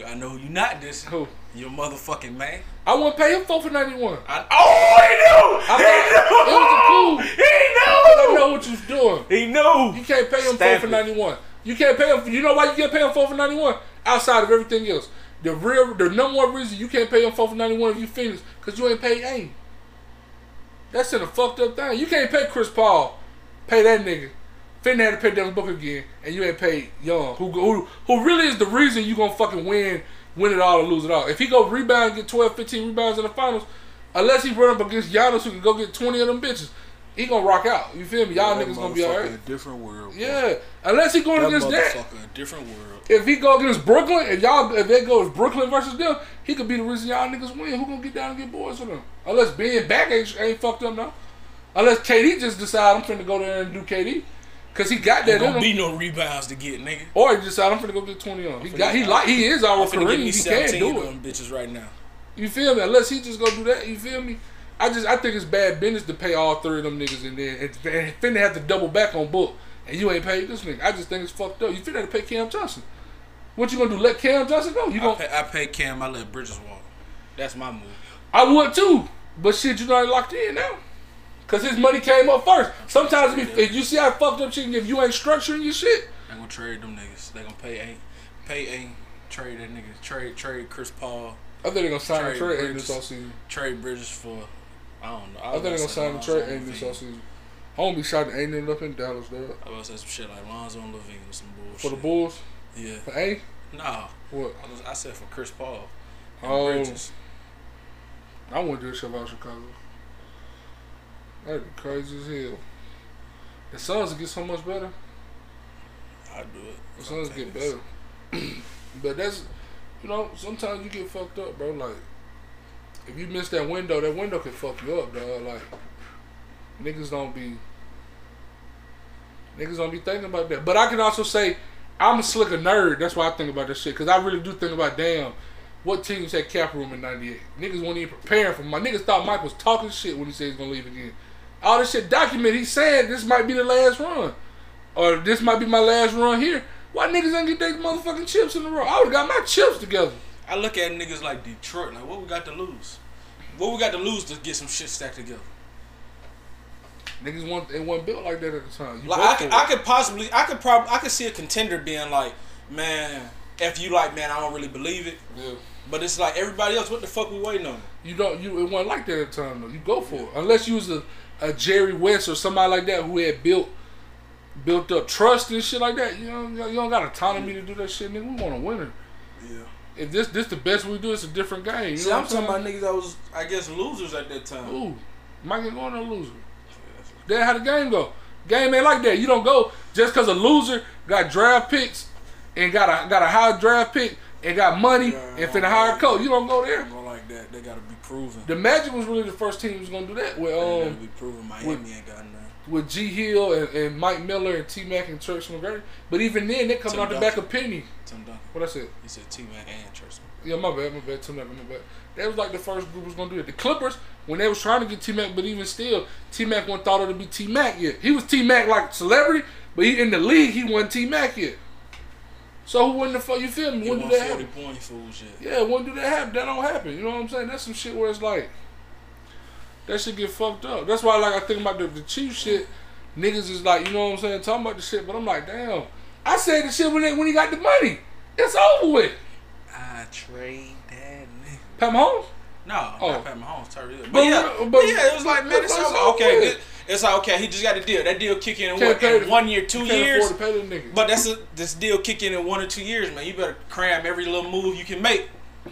I know who you not dissing. Who? Your motherfucking man. I want to pay him four for ninety one. I, oh, he knew. I he knew. I He knew. know what you doing. He knew. You can't pay him Stamp four for ninety one. You can't pay him. You know why you can't pay him four for ninety one? Outside of everything else, the real, the number one reason you can't pay him four for ninety one if you finish, cause you ain't paid aim. That's in a fucked up thing. You can't pay Chris Paul, pay that nigga. Finn had to pay Devin Booker again, and you ain't paid Young, who who who really is the reason you gonna fucking win, win it all or lose it all. If he go rebound and get 12, 15 rebounds in the finals, unless he run up against Giannis who can go get twenty of them bitches, he gonna rock out. You feel me? Y'all niggas gonna be alright. A different world. bro. Yeah, unless he going That against that. a different world. If he go against Brooklyn, if y'all if they go with Brooklyn versus them, he could be the reason y'all niggas win. Who gonna get down and get boys for them? Unless being back ain't, ain't fucked up now. Unless KD just decide I'm finna go there and do KD, cause he got that There gonna be no rebounds to get, nigga. Or he decide I'm finna go get 20 on. He got he like he is our Kareem. He can 17 do it. them bitches right now. You feel me? Unless he just go do that. You feel me? I just I think it's bad business to pay all three of them niggas and then and, finna have to double back on book and you ain't paid this nigga. I just think it's fucked up. You finna have to pay Cam Johnson. What you gonna do? Let Cam Johnson go? You I gonna? pay, I pay Cam, I let Bridges walk. That's my move. I would too, but shit, you know I locked in now. Cause his money came up first. Sometimes if, if you see how fucked up shit, if you ain't structuring your shit, They gonna trade them niggas. They gonna pay ain't pay ain't trade that nigga. Trade trade Chris Paul. I think they gonna sign a Trade trade Bridges. this offseason. Trade Bridges for I don't know. I think they gonna sign a trade ain't this offseason. I be shot ain't end up in Dallas, dog. I was say some shit like Lonzo and LaVine or some bullshit. For the Bulls, Yeah, for A, Nah, What? I, was, I said for Chris Paul. and Oh. Bridges. I wouldn't do a show about Chicago. That'd be crazy as hell. The Suns get so much better. I'd do it. The Suns get better. but that's, you know, sometimes you get fucked up, bro. Like, if you miss that window, that window can fuck you up, dog. Like, niggas don't be, niggas don't be thinking about that. But I can also say, I'm a slicker nerd. That's why I think about this shit. Because I really do think about, damn, what teams had cap room in 98? Niggas weren't even preparing for my niggas thought Mike was talking shit when he said he's going to leave again. All this shit documented. He said this might be the last run. Or this might be my last run here. Why niggas ain't get their motherfucking chips in the row? I would have got my chips together. I look at niggas like Detroit, like what we got to lose? What we got to lose to get some shit stacked together? Niggas want it wasn't built like that at the time. You Like I could. I could possibly, I could probably, I could see a contender being like, man, if you like, man, I don't really believe it. Yeah. But it's like everybody else. What the fuck we waiting on? You don't. You it wasn't like that at the time though. You go for it unless you was a, a Jerry West or somebody like that who had built built up trust and shit like that. You know, you don't got autonomy to do that shit, nigga. We want a winner. Yeah. If this this the best we do, it's a different game. You See, know I'm talking about niggas that was, I guess, losers at that time. Ooh, Mike ain't going no loser. That's how the game go. Game ain't like that. You don't go just because a loser got draft picks and got a got a high draft pick and got money Yeah, and finna hire a coach. You don't go there. Go like that. They gotta be proven. The Magic was really the first team who was gonna do that with um be proven. Miami with- ain't with G Hill and, and Mike Miller and T Mac and Church McGrady. But even then, they coming Tim out the back of Penny. Tim Duncan. What I said? He said T Mac and Church. Yeah, my bad, my bad. Tim Mac, my bad. That was like the first group was gonna do it. The Clippers, when they was trying to get T Mac, but even still, T Mac wasn't thought of to be T Mac yet. He was T Mac like celebrity, but he in the league he wasn't T Mac yet. So who wouldn't the fuck you feel me? He When won did that 40 happen? point fools yet. Yeah, when do that happen? That don't happen. You know what I'm saying? That's some shit where it's like that should get fucked up. That's why like I think about the, the Chief shit. Niggas is like, you know what I'm saying, talking about the shit, but I'm like, damn. I said the shit when they, when he got the money. It's over with. I trade that nigga. Pat Mahomes? No, Oh. not Pat Mahomes, Tyreek Hill. But, But- yeah, but- but, yeah, it was like, man, it's it's over. over Okay, with. it- it's like, okay, he just got a deal. That deal kick in in, what, in one year, two years. to pay them niggas. But that's a, this deal kick in in one or two years, man. You better cram every little move you can make. You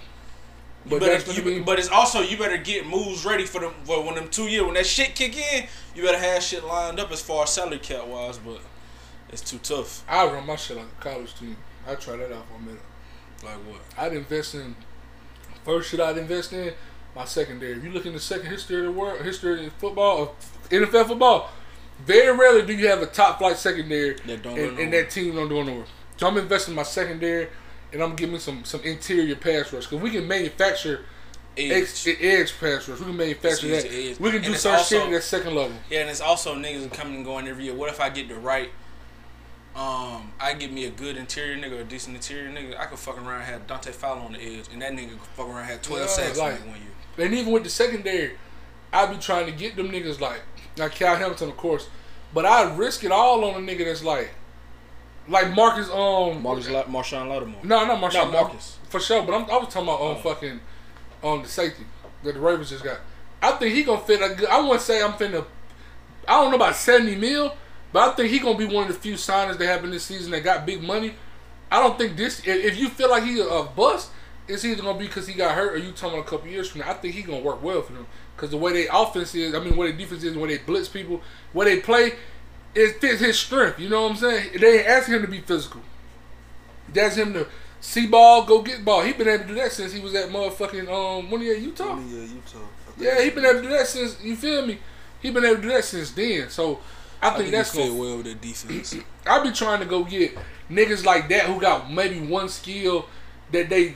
But better, you, mean. but it's also you better get moves ready for them for when them two years when that shit kick in. You better have shit lined up as far as salary cap wise, but it's too tough. I run my shit like a college team. I try that out for a minute. Like what? I'd invest in first shit I'd invest in my secondary. If you look in the second history of the world, history of football, of NFL football, very rarely do you have a top flight secondary That don't and, and that team don't do nowhere. So I'm investing in my secondary, and I'm giving some some interior pass rush because we can manufacture Edge. edge, edge pass rush. We can manufacture that. edge. We can do some shit at that second level. Yeah, and it's also niggas coming and going every year. What if I get the right? Um, I get me a good interior nigga, a decent interior nigga. I could fuck around and have Dante Fowler on the edge, and that nigga could fuck around and have twelve Yeah, sacks like, one year. And even with the secondary, I'd be trying to get them niggas like like Kyle Hamilton, of course, but I'd risk it all on a nigga that's like like Marcus. Um, Marcus, La- Marshon Lattimore. No, not Marcus. No, Marcus. for sure. But I'm, I was talking about um Oh. fucking um the safety that the Ravens just got. I think he gonna fit a good. I wouldn't say I'm finna. I don't know about seventy mil, but I think he gonna be one of the few signers that happened this season that got big money. I don't think this. If, you feel like he a bust, it's either gonna be because he got hurt or you talking about a couple years from now. I think he gonna work well for them because the way they offense is, I mean, the their defense is, the way they blitz people, where they play, it fits his strength. You know what I'm saying? They ain't asking him to be physical. That's him to see ball, go get ball. He been able to do that since he was at motherfucking um when he at Utah. Yeah, Utah. Yeah, he been able to do that since you feel me. He been able to do that since then. So I I think, think that's gonna. well with the defense. I be trying to go get niggas like that who got maybe one skill that they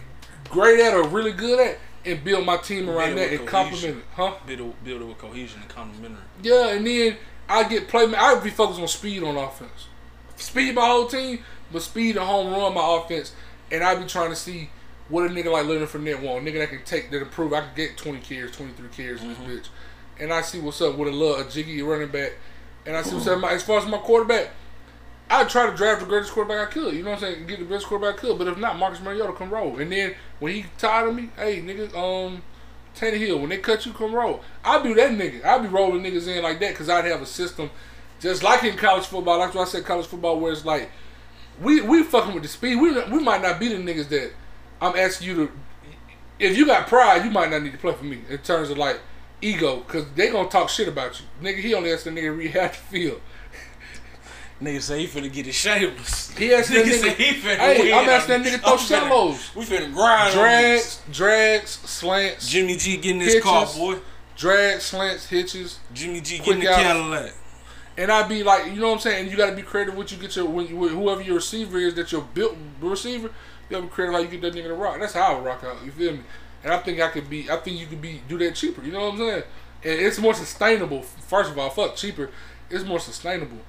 great at or really good at, and build my team around that and complement it, huh? build, build it with cohesion and complementary. Yeah, and then I get play. I be focused on speed on offense. Speed my whole team, but speed and home run my offense. And I be trying to see what a nigga like Leonard Fournette want. A nigga that can take that improve. I can get 20 carries, 23 carries in this mm-hmm. bitch. And I see what's up with a little a jiggy running back. And I see what's up. My, as far as my quarterback, I try to draft the greatest quarterback I could. You know what I'm saying? Get the best quarterback I could. But if not, Marcus Mariota come roll. And then when he tired of me, hey nigga, um, Tannehill, when they cut you, come roll. I be that nigga. I be rolling niggas in like that because I'd have a system just like in college football. That's why I said college football where it's like we we fucking with the speed. We we might not be the niggas that I'm asking you to. If you got pride, you might not need to play for me in terms of like ego, because they gonna talk shit about you, nigga. He only asked the nigga to rehab the field. Nigga say he finna get his shameless. He asked that Nigga nigga. say he finna hey. I'm asking that nigga throw shallows, We finna grind on drags, drags, slants. Jimmy G getting his Hitches. car, boy. drags, slants, hitches. Jimmy G getting the. Cadillac. And I'd be like, you know what I'm saying? You got to be creative with you get your when you, whoever your receiver is that your built receiver. You got to be creative how you get that nigga to rock. That's how I would rock out. You feel me? And I think I could be. I think you could be do that cheaper. You know what I'm saying? And it's more sustainable. First of all, fuck cheaper. It's more sustainable.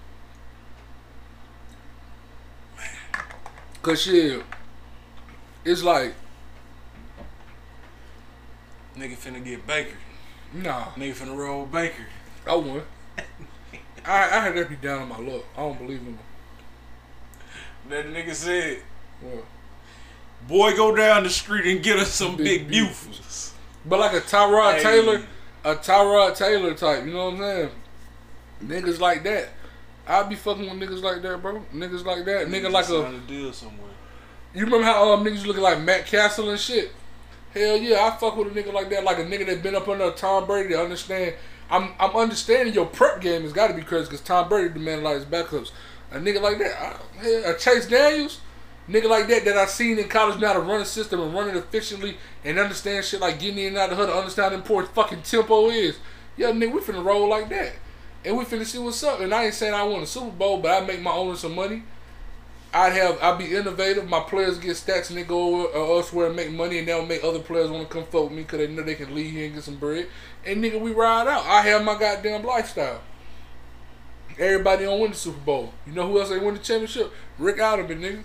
Cause shit, it's like Nigga finna get Baker. nah. Nigga finna roll Baker. I won. I I had that be down on my luck. I don't believe in them. That nigga said, What? boy, go down the street and get us some Big big. But like a Tyrod Hey. Taylor, a Tyrod Taylor type, you know what I'm saying? Niggas like that. I be fucking with niggas like that, bro. Niggas like that. Nigga like a. A deal somewhere. You remember how um niggas looking like Matt Cassel and shit? Hell yeah, I fuck with a nigga like that, like a nigga that been up under Tom Brady to understand. I'm I'm understanding your prep game has got to be crazy because Tom Brady demanded like his backups. A nigga like that, I, hell, a Chase Daniels, nigga like that that I seen in college now to run a system and run it efficiently and understand shit like getting in and out of the hood, to understand how important fucking tempo is. Yeah, nigga, we finna roll like that, and we finna see what's up. And I ain't saying I won a Super Bowl, but I make my own some money. I'd have I'd be innovative. My players get stats and they go uh, elsewhere and make money, and they'll make other players want to come fuck with me because they know they can leave here and get some bread. And nigga, we ride out. I have my goddamn lifestyle. Everybody don't win the Super Bowl. You know who else ain't win the championship? Rick Adelman, nigga.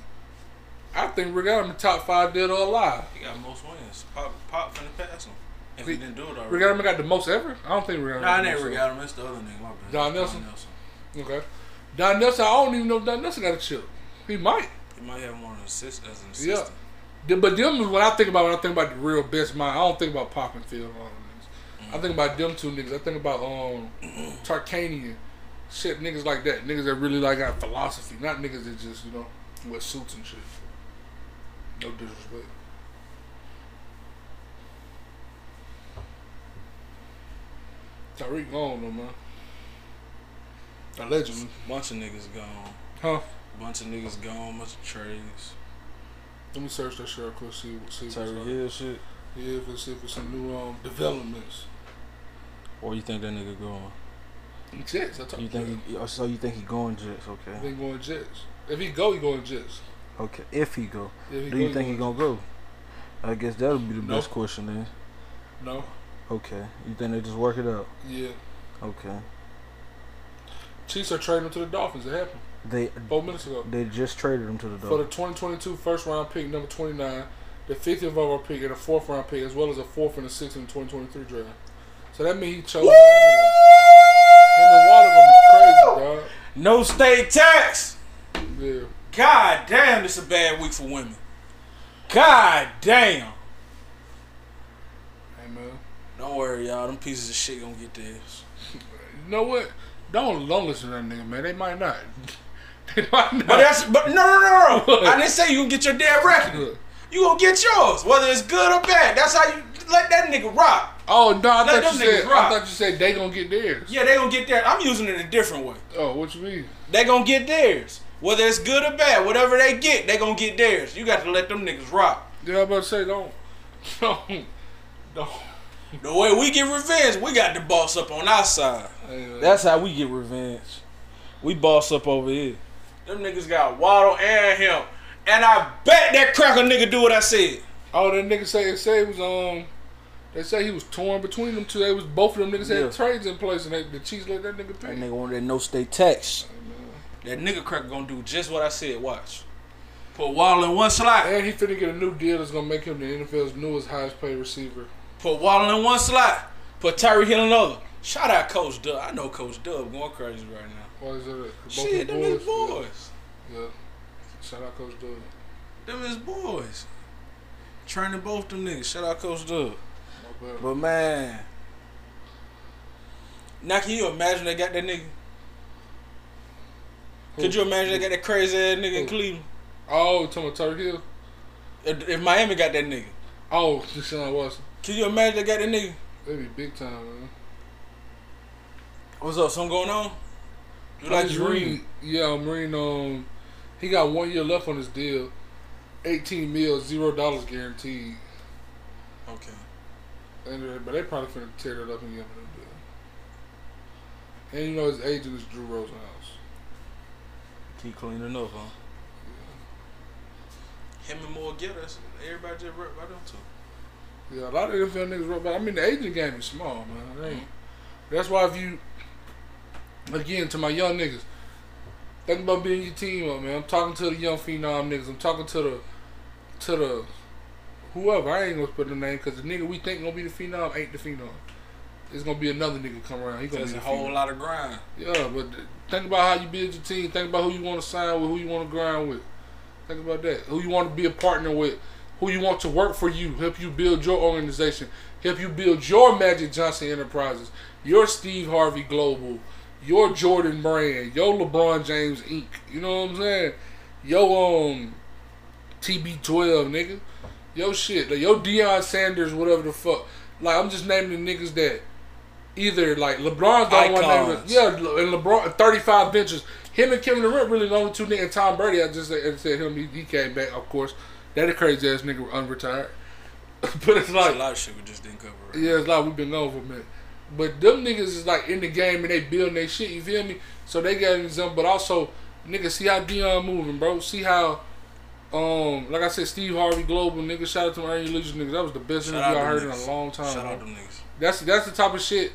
I think Rick Adelman top five dead or alive. He got most wins. Pop, Pop finna pass him. If he didn't do it already. Rick got the most ever. I don't think Rick. Nah, got ain't the Rick most It's the other nigga. My bad. Don Nelson? Okay. Don Nelson. I don't even know if Don Nelson got a chip. He might. He might have more than assist as an Yeah. assistant. The- But them is what I think about when I think about the real best mind. I don't think about Pop and Phil and all them niggas. I think about them two niggas. I think about um Tarkanian. Shit, niggas like that. Niggas that really like got philosophy. Not niggas that just, you know, wear suits and shit. No disrespect. Tyreek gone though, man. Allegedly. Bunch of niggas gone. Huh? Bunch of niggas gone. Bunch of trades. Let me search that shit real quick, see, see what's Tyreek. Hill shit. Yeah, if it's, if it's some new um, developments. Or you think that nigga going? Jets, I talk You think he, oh, so? You think he going Jets? I Okay. think going Jets. If he go, he going Jets. Okay. If he go, If do you think he gonna go? I guess that'll be the No. best question then. No. Okay. You think they just work it out? Yeah. Okay. Chiefs are trading him to the Dolphins. It happened They four minutes ago. they just traded him to the Dolphins For the 2022 first round pick, number 29, the 50th overall pick, and a fourth round pick, as well as a fourth and a sixth in the 2023 draft. So that means he chose. Him and the Water gonna be crazy, dog. No state tax. Yeah. God damn, this a bad week for women. God damn. Don't worry, y'all. Them pieces of shit gonna get theirs. You know what? Don't don't listen to that nigga, man. They might not. they might not. But that's but no no no no. I didn't say you gonna get your damn record. You gonna get yours, whether it's good or bad. That's how you let that nigga rock. Oh no! I Let thought you said. rock. I thought you said they gonna get theirs. Yeah, they gonna get theirs. I'm using it a different way. Oh, what you mean? They gonna get theirs. Whether it's good or bad, whatever they get, they gonna get theirs. You got to let them niggas rock. Yeah, I'm about to say don't, don't, don't. The way we get revenge, we got the boss up on our side. Hey. That's how we get revenge. We boss up over here. Them niggas got Waddle and him. And I bet that cracker nigga do what I said. oh, that nigga say say it was um. They say he was torn between them two. They was both of them niggas Yeah. had trades in place, and they, the Chiefs let that nigga pay. That nigga wanted that no state tax. That nigga cracker gonna do just what I said. Watch. Put Waddle in one slot. And he finna get a new deal that's gonna make him the NFL's newest highest paid receiver. Put Waddle in one slot. Put Tyreek Hill in another. Shout out Coach Dub. I know Coach Dub going crazy right now. Why is that? Both Shit, them his his boys. Yeah. yeah. Shout out Coach Doug. Them his boys. Training both them niggas. Shout out Coach Dub. But man, now can you imagine they got that nigga? Could you imagine they got that crazy ass nigga in Cleveland? Oh, talking about Turk Hill. If, if Miami got that nigga, Oh, Deshaun Watson. Can you imagine they got that nigga? That'd be big time, man. What's up? Something going on? You I like just Dream? read, yeah, Marine. Um, he got one year left on his deal. Eighteen mil, zero dollars guaranteed. Okay. And uh, but they probably finna tear that up and give him a deal. And you know his agent is Drew Rosenhaus. Keep cleaning up, huh? Him and Moore Gitters, everybody just rep right them two. Yeah, a lot of NFL niggas wrote about. I mean, the agent game is small, man. That's why if you, again, to my young niggas, think about being your team up, man. I'm talking to the young phenom niggas. I'm talking to the, to the, whoever. I ain't gonna put the name because the nigga we think gonna be the phenom ain't the phenom. It's gonna be another nigga come around. He gonna There's be a whole phenom. lot of grind. Yeah, but think about how you build your team. Think about who you want to sign with, who you want to grind with. Think about that. Who you want to be a partner with. Who you want to work for you. Help you build your organization. Help you build your Magic Johnson Enterprises. Your Steve Harvey Global. Your Jordan Brand. Your LeBron James Inc. You know what I'm saying? Yo, um, TB12, nigga. Yo shit. Like, yo Deion Sanders, whatever the fuck. Like, I'm just naming the niggas that either like LeBron's the only one yeah, and LeBron thirty five benches. Him and Kevin Durant really the only two niggas. Tom Brady, I just said, said him. He, he came back, of course. That a crazy ass nigga unretired. but it's like a lot of shit we just didn't cover. Right? yeah, it's like we've been gone for a minute. But them niggas is like in the game and they building their shit. You feel me? So they got an example, but also niggas see how Deion moving, bro. See how. Um, like I said, Steve Harvey Global nigga. Shout out to my Legion niggas. That was the best Shout interview I heard them in a long time. Shout bro. out them niggas. That's that's the type of shit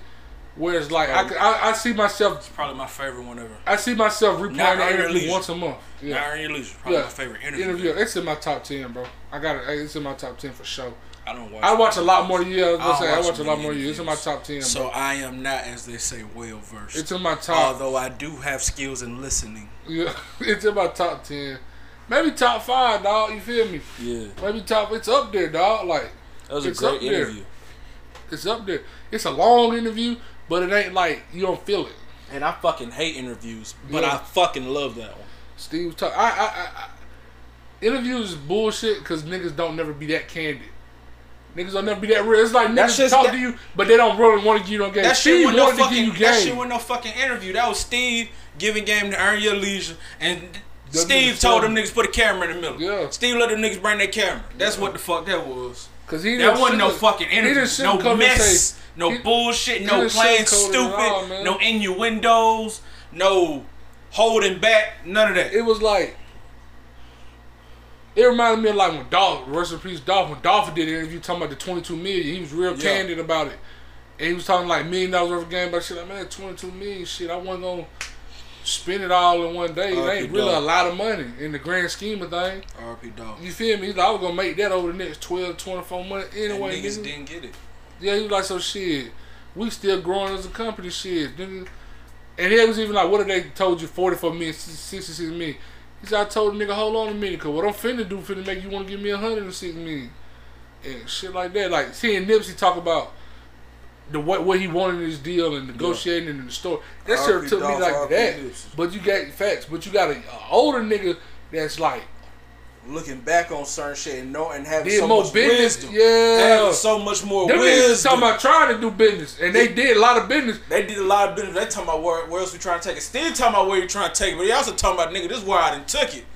where it's like I, I, I see myself It's probably my favorite one ever. I see myself replaying the interview once a month. Yeah. Not Earn Leisure. Probably Yeah. my favorite interview. interview. It's in my top ten, bro. I got it. It's in my top ten for sure. I don't watch. I watch a lot more. Yeah, I I gonna I watch watch a lot more. than you. It's in my top ten, So bro. I am not, as they say, well versed. It's in my top. Although I do have skills in listening. Yeah, it's in my top ten. Maybe top five, dog. You feel me? Yeah. Maybe top. It's up there, dog. Like That was a great up there. interview. it's up there. It's a long interview, but it ain't like you don't feel it. And I fucking hate interviews, but Yeah. I fucking love that one. Steve was talk. I, I, I, I interviews is bullshit because niggas don't never be that candid. Niggas don't never be that real. It's like niggas talk that- to you, but they don't really want to give you no game. That shit wasn't no fucking. give you That shit wasn't no fucking interview. That was Steve giving game to earn your leisure, and Them Steve told them niggas put a camera in the middle. Yeah. Steve let them niggas bring their camera. That's what the fuck that was. Cause he That wasn't no fucking interview. No mess. say- no he- bullshit. he No playing sugarcoat it at stupid. all, no innuendos. No holding back. None of that. It was like it reminded me of like when Dolph, rest in peace, Dolph. When Dolph did an interview talking about the twenty two million, he was real Yeah. candid about it, and he was talking like million dollars worth of game, but shit like man, twenty two million, shit, I wasn't gonna spend it all in one day. It ain't really a lot of money in the grand scheme of things. R.P. Dog. You feel me? He's like, I was gonna make that over the next 12, 24 months And anyway. niggas nigga. didn't get it. Yeah, he was like, so shit, we still growing as a company, shit, nigga. And he was even like, what if they told you 44 million, 66 million? He said, I told the nigga, hold on a minute, cause what I'm finna do finna make you wanna give me 106 million. And shit like that. Like, seeing Nipsey talk about the what, what he wanted in his deal and negotiating in the store. That shit took me like that. But you got facts, but you got a, a older nigga that's like, Looking back on certain shit and know and having so more much business. wisdom. Yeah. Having so much more Them wisdom. talking about trying to do business, and they did a lot of business. They did a lot of business. They talking about where, where else we trying to take it. Still talking about where you trying to take it, but he also talking about nigga. This is where I done took it.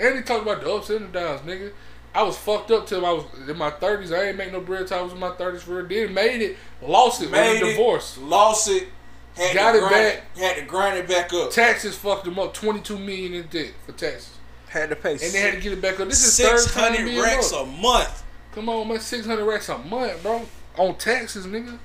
And he talking about the ups and the downs, nigga. I was fucked up till I was in my thirties. I ain't make no bread till I was in my thirties for real. Then made it, lost it, Made made it, divorce. lost it, had Got to it grind, back. had to grind it back up. Taxes fucked them up. Twenty two million in debt for taxes, Had to pay and they had to get it back up. This is six third time hundred being racks a month. Come on, man, six hundred racks a month, bro, on taxes, nigga.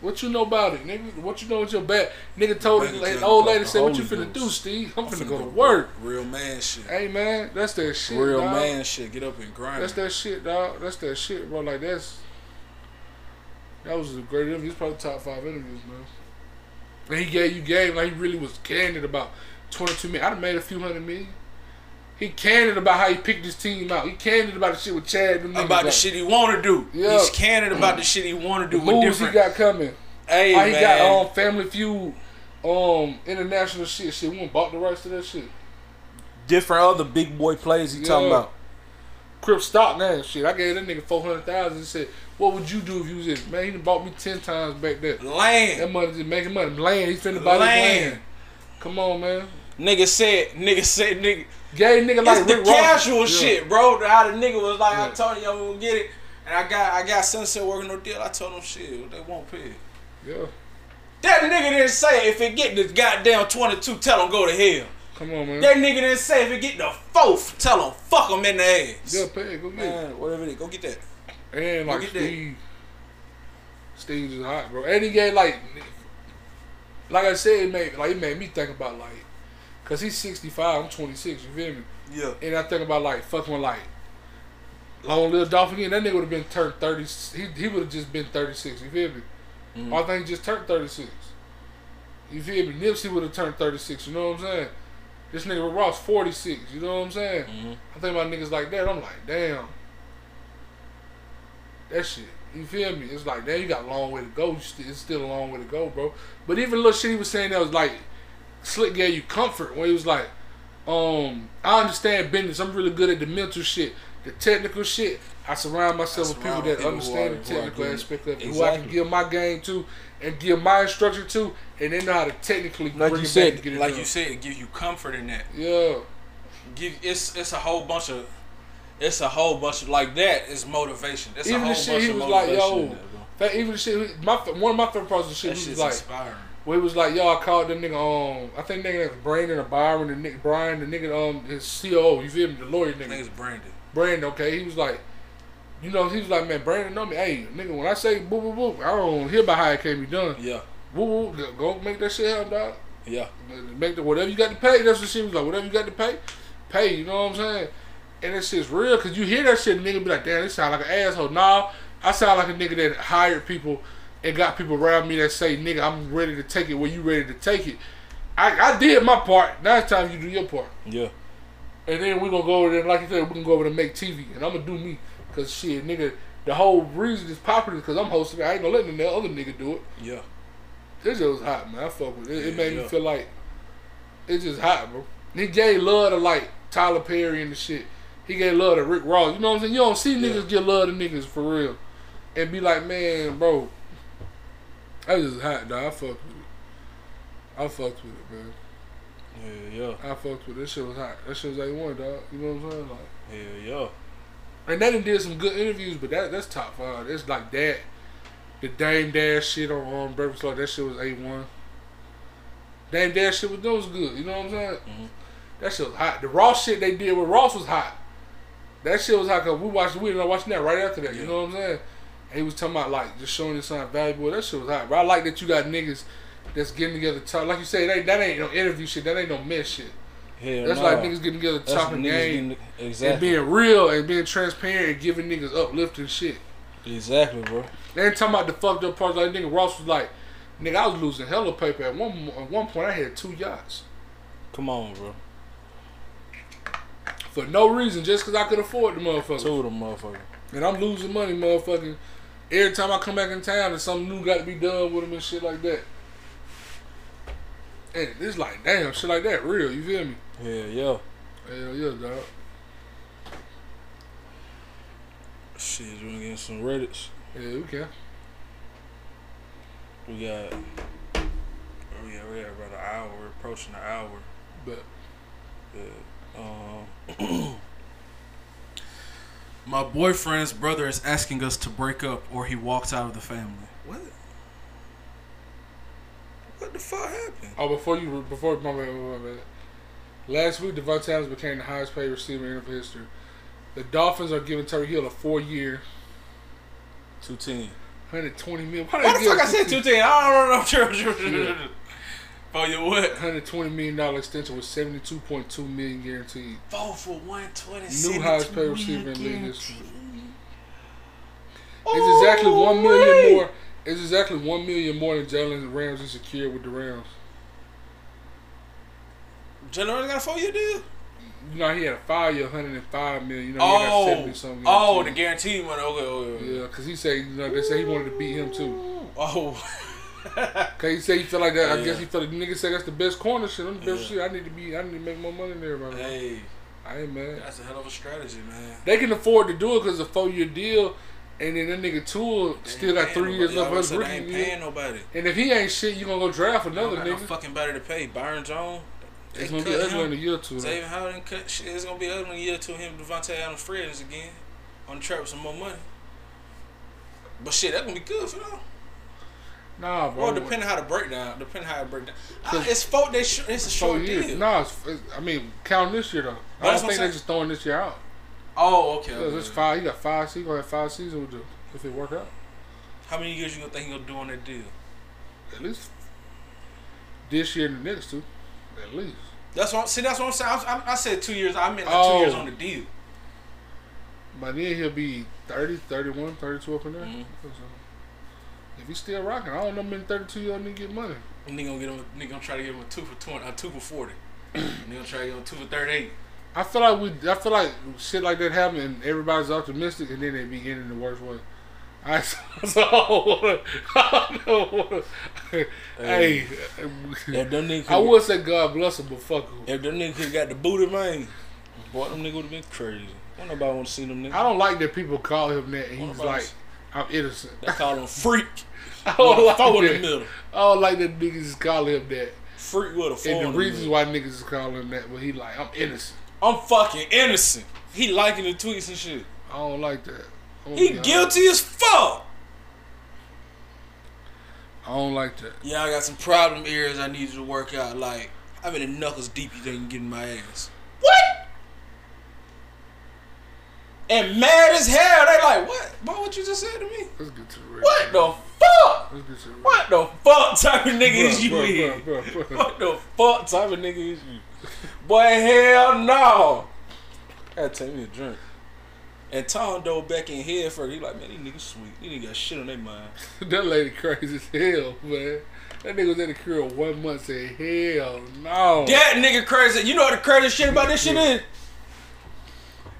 What you know about it, nigga? What you know with your back? Nigga told the account old lady said, "What you finna do, Steve? I'm, I'm finna, go to work." Real man shit. Hey man, that's that shit. Real dog. man shit. Get up and grind. That's that shit, dog. That's that shit, bro. Like that's that was a great interview. It's probably top five interviews, man. And he gave you game like he really was candid about twenty two million. I'd have made a few hundred million. He candid about how he picked his team out. He candid about the shit with Chad. Niggas, about the like, shit he want to do. Yeah. He's candid about the shit he want to do with moves he got coming. hey how he man, got um, Family Feud um international shit. Shit, we bought the rights to that shit. Different other big boy plays he talking about. Crip stock now, shit. I gave that nigga four hundred thousand. He said, "What would you do if you was in?" Man, he done bought me ten times back there. Land. That money just making money. Land, he finna buy Land. land. Come on, man. Nigga said, nigga said, nigga. Gay nigga like it's the Rick Ross. casual Yeah. shit, bro. How the nigga was like, I Yeah. told you I'm gonna get it, and I got I got Sunset working no deal. I told them shit, they won't pay. Yeah, That nigga didn't say if it get the goddamn 22, tell him go to hell. come on, man. That nigga didn't say if it get the fourth, tell him fuck him in the ass. Yeah, pay it. Go get it. Man, whatever it is, go get that. And like Look at that. Steve, Steve is hot, bro. And he gave like, like I said, it made like it made me think about like, cause he's sixty five, I'm twenty six. You feel me? Yeah. And I think about like fucking with like Long Little Dolph again. That nigga would have been turned thirty. He he would have just been thirty six. You feel me? Mhm. I think he just turned thirty six. You feel me? Nipsey would have turned thirty six. You know what I'm saying? This nigga Ross forty six. You know what I'm saying? Mhm. I think about niggas like that. I'm like, damn. That shit. You feel me? It's like, damn, you got a long way to go. It's still a long way to go, bro. But even little shit he was saying that was like, Slick gave you comfort when he was like, um, I understand business. I'm really good at the mental shit. The technical shit, I surround myself I with people that people understand are- the technical aspect of it, who I can give my game to and give my instruction to, and they know how to technically Like bring you it said, back and get it Like done. you said, it gives you comfort in that. yeah. Give it's it's a whole bunch of it's a whole bunch of like that is motivation. It's Even a the whole shit bunch he of was like, motivation yo, that. That even the shit, my one of my favorite parts of the shit That he was like, inspiring. Where he was like, I called the nigga, um, I think nigga that's Brandon or Byron, the Nick Brian, the nigga, um, his COO, you feel me, the lawyer nigga, it's Brandon. Brandon, okay, he was like, you know, he was like, man, Brandon know me, hey, nigga, when I say boop boop boop, I don't hear about how it can be done, Yeah, woo woo, go make that shit happen, dog. yeah. Make the whatever you got to pay. That's what she was like. Whatever you got to pay, pay. You know what I'm saying? And that shit's real because you hear that shit, nigga be like, damn, this sound like an asshole. Nah, I sound like a nigga that hired people and got people around me that say, nigga, I'm ready to take it where you ready to take it. I, I did my part. Now it's time you do your part. Yeah. And then we're gonna go over there, like you said, we're gonna go over there and make TV, and I'm gonna do me, cause shit, nigga, the whole reason it's popular is cause I'm hosting it. I ain't gonna let no other nigga do it. Yeah. This shit was hot, man. I fuck with it. It, it Yeah, made me feel like it's just hot, bro. He gave love to like Tyler Perry and the shit. He gave love to Rick Ross. You know what I'm saying? You don't see niggas give love to niggas for real, and be like, man, bro, that was just hot, dog. I fucked with it. I fucked with it, man. Yeah, yeah. I fucked with it. This shit was hot. That shit was like one, dog. You know what I'm saying? Like. Hell yeah. And they done did some good interviews, but that that's top five. It's like that. The Dame Dash shit on, on Breakfast Club, that shit was A one. Dame Dash shit was, that was good. You know what I'm saying? Mhm. That shit was hot. The Ross shit they did with Ross was hot. That shit was hot because we watched, we ended up watching that right after that. You know what I'm saying? He was talking about like just showing this something valuable. That shit was hot. But I like that you got niggas that's getting together talk. Like you say, that, that ain't no interview shit. That ain't no mess shit. Hell That's no. like niggas getting together That's talking game getting- and being real and being transparent and giving niggas uplifting shit. Exactly, bro. They ain't talking about the fucked up parts. Like nigga Ross was like, nigga, I was losing hella paper at one at one point. I had two yachts Come on, bro. for no reason, just because I could afford the motherfucker. Two of them motherfuckers. And I'm losing money, motherfucking. Every time I come back in town, and something new got to be done with them and shit like that. And it's like, damn, shit like that, real. You feel me? Hell yeah. Hell yeah, dog. Shit, you wanna get some Reddits? Yeah, we can. We got. Oh yeah, we got about an hour. We're approaching an hour. But Yeah. Um. My boyfriend's brother is asking us to break up or he walks out of the family. What? What the fuck happened? oh, before you, before my bad, my bad. Last week, Davante Adams became the highest paid receiver in NFL history. The Dolphins are giving Tyreek Hill a four-year, Two ten. 120 million. Why the fuck I said two ten? I don't know. For your what? 120 million dollar extension with 72.2 million guaranteed. Four for one twenty. New highest paid receiver in league history. It's exactly one million oh, more. It's exactly one million more than Jalen Ramsey secured with the Rams. General got a four year deal. You know he had a five year, 105 million. You know he got Oh, 70 something. oh, the guaranteed. guaranteed money. Okay, okay, okay. yeah, because he said you know they said he wanted to beat him too. Oh, Cause he said he felt like that. I guess he felt like nigga said that's the best corner shit. I'm the best Yeah. shit. I need to be. I need to make more money there, man. Hey, I ain't mad. that's a hell of a strategy, man. They can afford to do it because it's a four year deal, and then that nigga Tool still got three years left of his rookie ain't paying nobody. And if he ain't shit, you gonna go draft another got no nigga. fucking better to pay. Byron Jones. It's gonna be ugly in a year or two. Xavier Howard cut shit. It's gonna be ugly in a year to him. Davante Adams friends again on the trap with some more money. But shit, that's gonna be good for them. Nah, bro. Well, depending how the breakdown, depending how it break down. Uh, it's four. They sh- it's a short years. deal. Nah, it's, it's, I mean, counting this year though. But I don't think they're just throwing this year out. Oh, okay. Okay. it's five. He got five. He gonna have five seasons with them if it work out. How many years you gonna think he gonna do on that deal? At least this year and the next two. At least. That's what. See, that's what I'm saying. I, I, I said two years. I meant like Oh. two years on the deal. By then he'll be 30, 31, 32 up in there. Mhm. If he's still rocking, I don't know many 32 year old nigga get money. And nigga gonna get him. Nigga gonna try to get him a two for twenty, a two for forty. nigga gonna try to get him a two for thirty-eight. I feel like we, I feel like shit like that happen and everybody's optimistic and then they begin in the worst way. I so I don't wanna, hey, niggas, I would say God bless him, but fuck him. if them niggas got the booty, man, boy, them niggas would've been crazy. Don't nobody want to see them niggas. I don't like that people call him that and he's like? I'm innocent. They call him freak. I don't like four in the that. middle. I don't like that niggas is calling him that. Freak with a four And the the reasons why niggas is calling him that, but he like, I'm innocent. I'm fucking innocent. He liking the tweets and shit. I don't like that. Gonna He be honest. guilty as fuck. I don't like that. Yeah, I got some problem areas I need you to work out. Like, i how many knuckles deep you think you can get in my ass? What? And mad as hell. They like, what? Boy, what you just said to me? Let's get to the real. What the fuck? Let's get to the real. What the fuck type of nigga Bruh, is you bruh. What the fuck type of nigga is you? Boy, hell no. Gotta take me a drink. And Tom dove back in here first. He like, man, these niggas sweet. These niggas got shit on their mind. that lady crazy as hell, man. That nigga was in the crib one month saying, hell no. That nigga crazy. You know what the crazy shit about this shit is?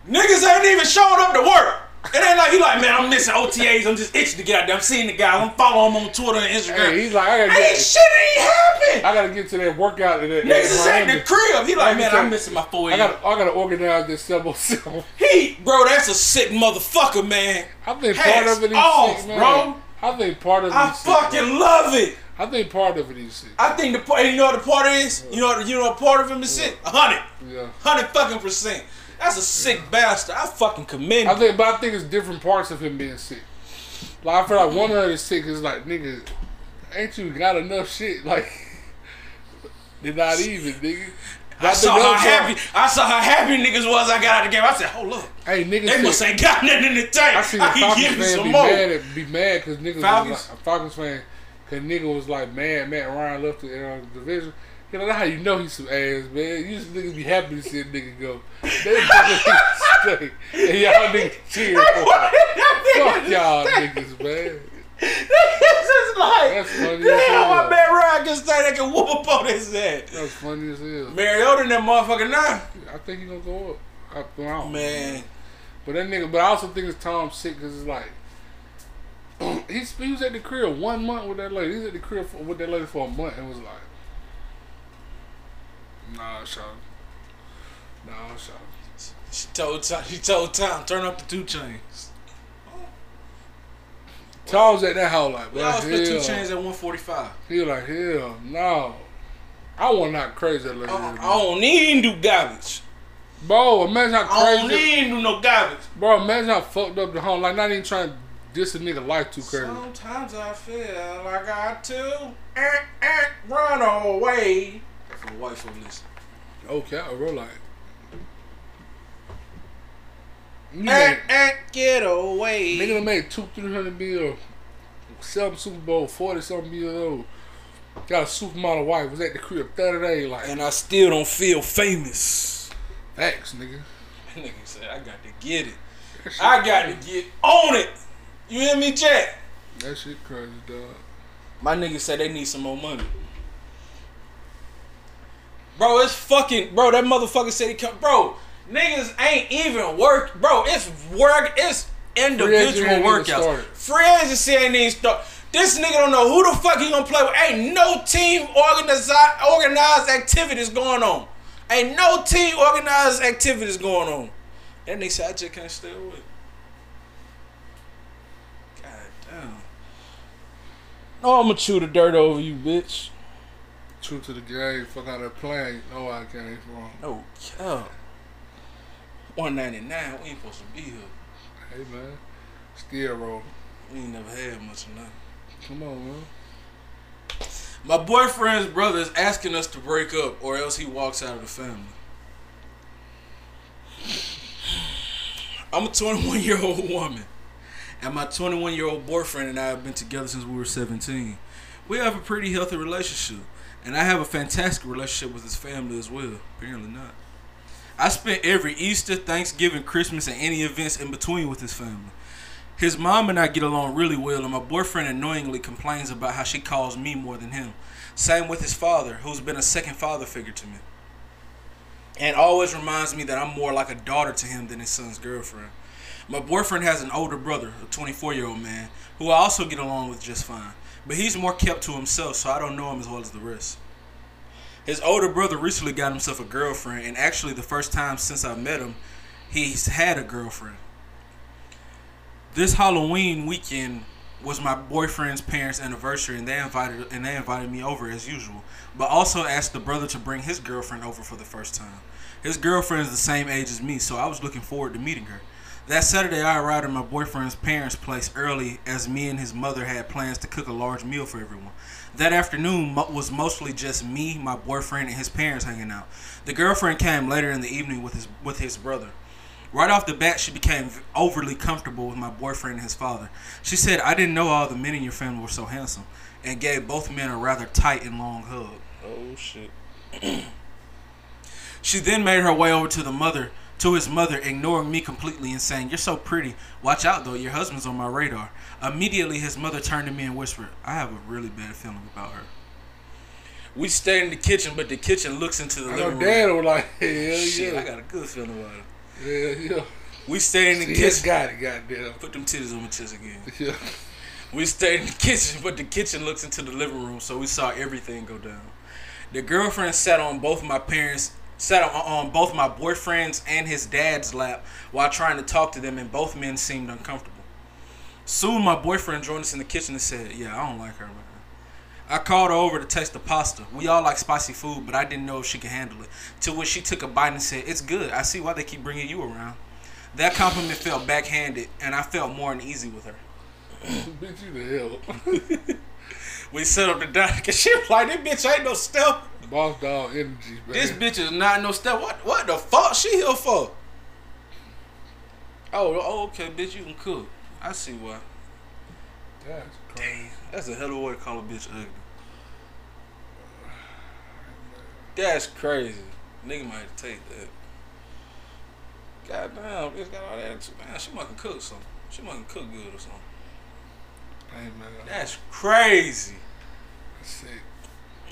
Niggas ain't even showing up to work. It ain't like he like, man, I'm missing OTAs. I'm just itching to get out there. I'm seeing the guy. I'm following him on Twitter and Instagram. Hey, he's like, I gotta Ain't get, shit ain't happening. I gotta get to that workout. That, Niggas is at the crib. He like, man, I'm missing my four I gotta, I gotta organize this self. He, bro, that's a sick motherfucker, man. I think Hats part of it is off, sick, man. bro. I think part of it I is sick, fucking love it. I think part of it is sick. I think the part, you know what the part is? You know, you know what part of him is sick? A hundred. Yeah. Hundred fucking percent. That's a sick bastard. I fucking commend I think, but I think it's different parts of him being sick. Like I feel like one of it is sick is like nigga, ain't you got enough shit? Like they're not even, nigga. I saw how happy I saw how happy niggas was I got out of the game. I said, hold up. Hey, niggas. They must ain't got nothing in the tank. I seen a Falcons fan some be more. mad at be mad because niggas Falcons? was like a Falcons fan because nigga was like mad Matt Ryan left the uh, division. You know that's how you know he's some ass man. You just niggas be happy to see a nigga go. They stay and y'all niggas cheer for him. Fuck y'all niggas man. It's just like, That's funny as damn, hell. my man Ryan can say they can whoop up on his ass. That's funny as hell. Mariota and that motherfucker now. I think he gonna go up. I, I don't. Man, But that nigga, but I also think it's Tom sick because it's like he's, he was at the crib one month with that lady. He was at the crib for, with that lady for a month and was like, "Nah, Sean, nah, Sean." she told Tom, she told Tom, turn up the two chains. Tom was at that house like, We "Bro, always put two chains at 145. He was like, "Hell, no." I want not crazy that lady. I, I don't need to do garbage. Bro, imagine how I don't crazy. need to do no garbage. Bro, imagine how fucked up the home. Like, not even trying to diss a nigga life too crazy. Sometimes I feel like I to eh, eh, run away. For the white folk listen. Okay, I real like. Eh, eh, get away. nigga done made two, three hundred bill, seven Super Bowl, forty something years old. Got a supermodel wife. Was at the crib thirty day. Like and I still don't feel famous. facts, nigga. That nigga said, I got to get it. I got to get on it. You hear me, Jack? That shit crazy, dog. My nigga said they need some more money. Bro, it's fucking bro. That motherfucker said he come. Bro, niggas ain't even work. Bro, it's work. It's individual workouts. Free agency ain't even start. This nigga don't know who the fuck he gonna play with. Ain't no team organized organized activities going on. Ain't no team organized activities going on. That nigga said I just can't stay away. God damn. No, I'ma chew the dirt over you, bitch. True to the game, fuck out plan, you know where I came from. No cap. 199, we ain't supposed to be here. Hey man, still roll. We ain't never had much of nothing. Come on, man. My boyfriend's brother is asking us to break up or else he walks out of the family. I'm a 21 year old woman, and my 21 year old boyfriend and I have been together since we were 17. We have a pretty healthy relationship, and I have a fantastic relationship with his family as well. Apparently not. I spent every Easter, Thanksgiving, Christmas, and any events in between with his family. His mom and I get along really well, and my boyfriend annoyingly complains about how she calls me more than him. Same with his father, who's been a second father figure to me. And always reminds me that I'm more like a daughter to him than his son's girlfriend. My boyfriend has an older brother, a 24 year old man, who I also get along with just fine. But he's more kept to himself, so I don't know him as well as the rest. His older brother recently got himself a girlfriend, and actually, the first time since I met him, he's had a girlfriend. This Halloween weekend was my boyfriend's parents' anniversary, and they invited and they invited me over as usual, but also asked the brother to bring his girlfriend over for the first time. His girlfriend is the same age as me, so I was looking forward to meeting her. That Saturday, I arrived at my boyfriend's parents' place early, as me and his mother had plans to cook a large meal for everyone. That afternoon was mostly just me, my boyfriend, and his parents hanging out. The girlfriend came later in the evening with his with his brother. Right off the bat, she became overly comfortable with my boyfriend and his father. She said, I didn't know all the men in your family were so handsome, and gave both men a rather tight and long hug. Oh, shit. she then made her way over to the mother, to his mother, ignoring me completely and saying, You're so pretty. Watch out, though, your husband's on my radar. Immediately, his mother turned to me and whispered, I have a really bad feeling about her. We stayed in the kitchen, but the kitchen looks into the I living room. dad was like, hell Shit, yeah. I got a good feeling about it. Yeah, yeah. We stayed in the See, kitchen. got it, goddamn. Put them titties on my chest again. Yeah. We stayed in the kitchen, but the kitchen looks into the living room, so we saw everything go down. The girlfriend sat on both my parents, sat on, on both my boyfriend's and his dad's lap while trying to talk to them, and both men seemed uncomfortable. Soon, my boyfriend joined us in the kitchen and said, "Yeah, I don't like her, man." I called her over to taste the pasta. We all like spicy food, but I didn't know if she could handle it. To which she took a bite and said, "It's good. I see why they keep bringing you around." That compliment felt backhanded, and I felt more uneasy with her. Bitch, you the hell. We set up the dining, cause she was like, "This bitch ain't no step. Boss dog energy, man. This bitch is not no step. What? What the fuck she here for?" Oh, oh, okay, bitch, you can cook. I see why. That's crazy. Damn, that's a hell of a way to call a bitch ugly. That's crazy. Nigga might take that. God damn, bitch got all that. Man, she must cook something. She must cook good or something. Hey, man. That's crazy. That's.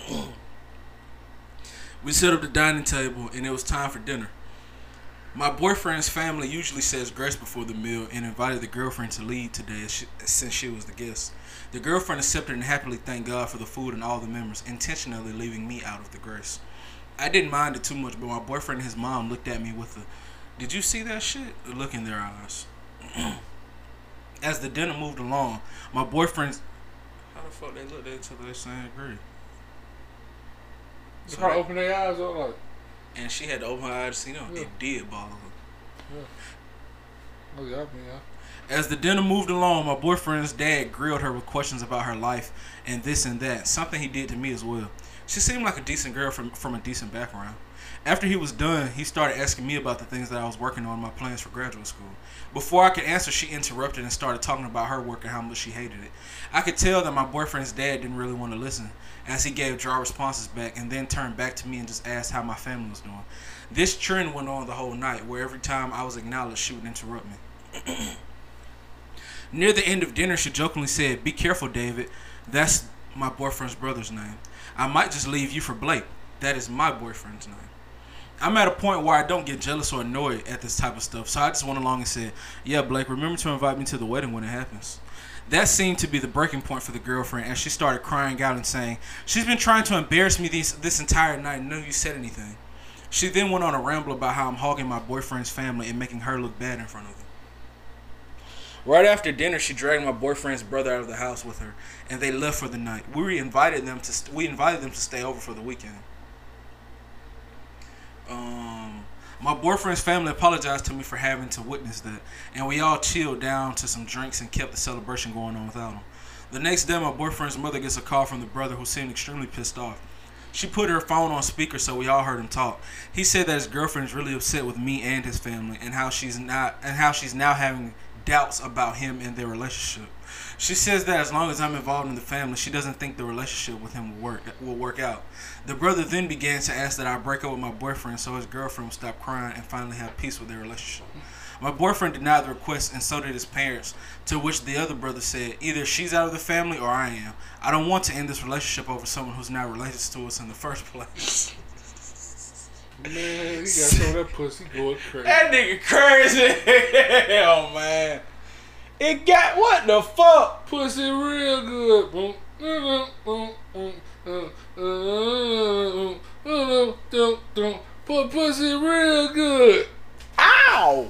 We set up the dining table and it was time for dinner. My boyfriend's family usually says grace before the meal and invited the girlfriend to lead today since she was the guest. The girlfriend accepted and happily thanked God for the food and all the members, intentionally leaving me out of the grace. I didn't mind it too much, but my boyfriend and his mom looked at me with a, "Did you see that shit?" look in their eyes. As the dinner moved along, my boyfriend's how the fuck they looked at each other they saying agree. They So probably they- open their eyes up like, and she had to open her eyes to see them. Yeah. It did bother her. oh, yeah, I mean, yeah. As the dinner moved along, my boyfriend's dad grilled her with questions about her life and this and that, something he did to me as well. She seemed like a decent girl from, from a decent background. After he was done, he started asking me about the things that I was working on, my plans for graduate school. Before I could answer, she interrupted and started talking about her work and how much she hated it. I could tell that my boyfriend's dad didn't really want to listen, as he gave dry responses back and then turned back to me and just asked how my family was doing. This trend went on the whole night, where every time I was acknowledged, she would interrupt me. Near the end of dinner, she jokingly said, Be careful, David. That's my boyfriend's brother's name. I might just leave you for Blake. That is my boyfriend's name. I'm at a point where I don't get jealous or annoyed at this type of stuff, so I just went along and said, Yeah, Blake, remember to invite me to the wedding when it happens. That seemed to be the breaking point for the girlfriend, and she started crying out and saying, She's been trying to embarrass me these, this entire night, none of you said anything. She then went on a ramble about how I'm hogging my boyfriend's family and making her look bad in front of them. Right after dinner, she dragged my boyfriend's brother out of the house with her, and they left for the night. We invited them to st- we invited them to stay over for the weekend. Um, my boyfriend's family apologized to me for having to witness that, and we all chilled down to some drinks and kept the celebration going on without him. The next day, my boyfriend's mother gets a call from the brother who seemed extremely pissed off. She put her phone on speaker so we all heard him talk. He said that his girlfriend is really upset with me and his family, and how she's not, and how she's now having doubts about him and their relationship. She says that as long as I'm involved in the family, she doesn't think the relationship with him will work will work out. The brother then began to ask that I break up with my boyfriend so his girlfriend would stop crying and finally have peace with their relationship. My boyfriend denied the request and so did his parents, to which the other brother said, either she's out of the family or I am. I don't want to end this relationship over someone who's not related to us in the first place. Man, he got some of that pussy going crazy. That nigga crazy. Hell, man. It got what the fuck? Pussy real good. Pussy real good. Ow!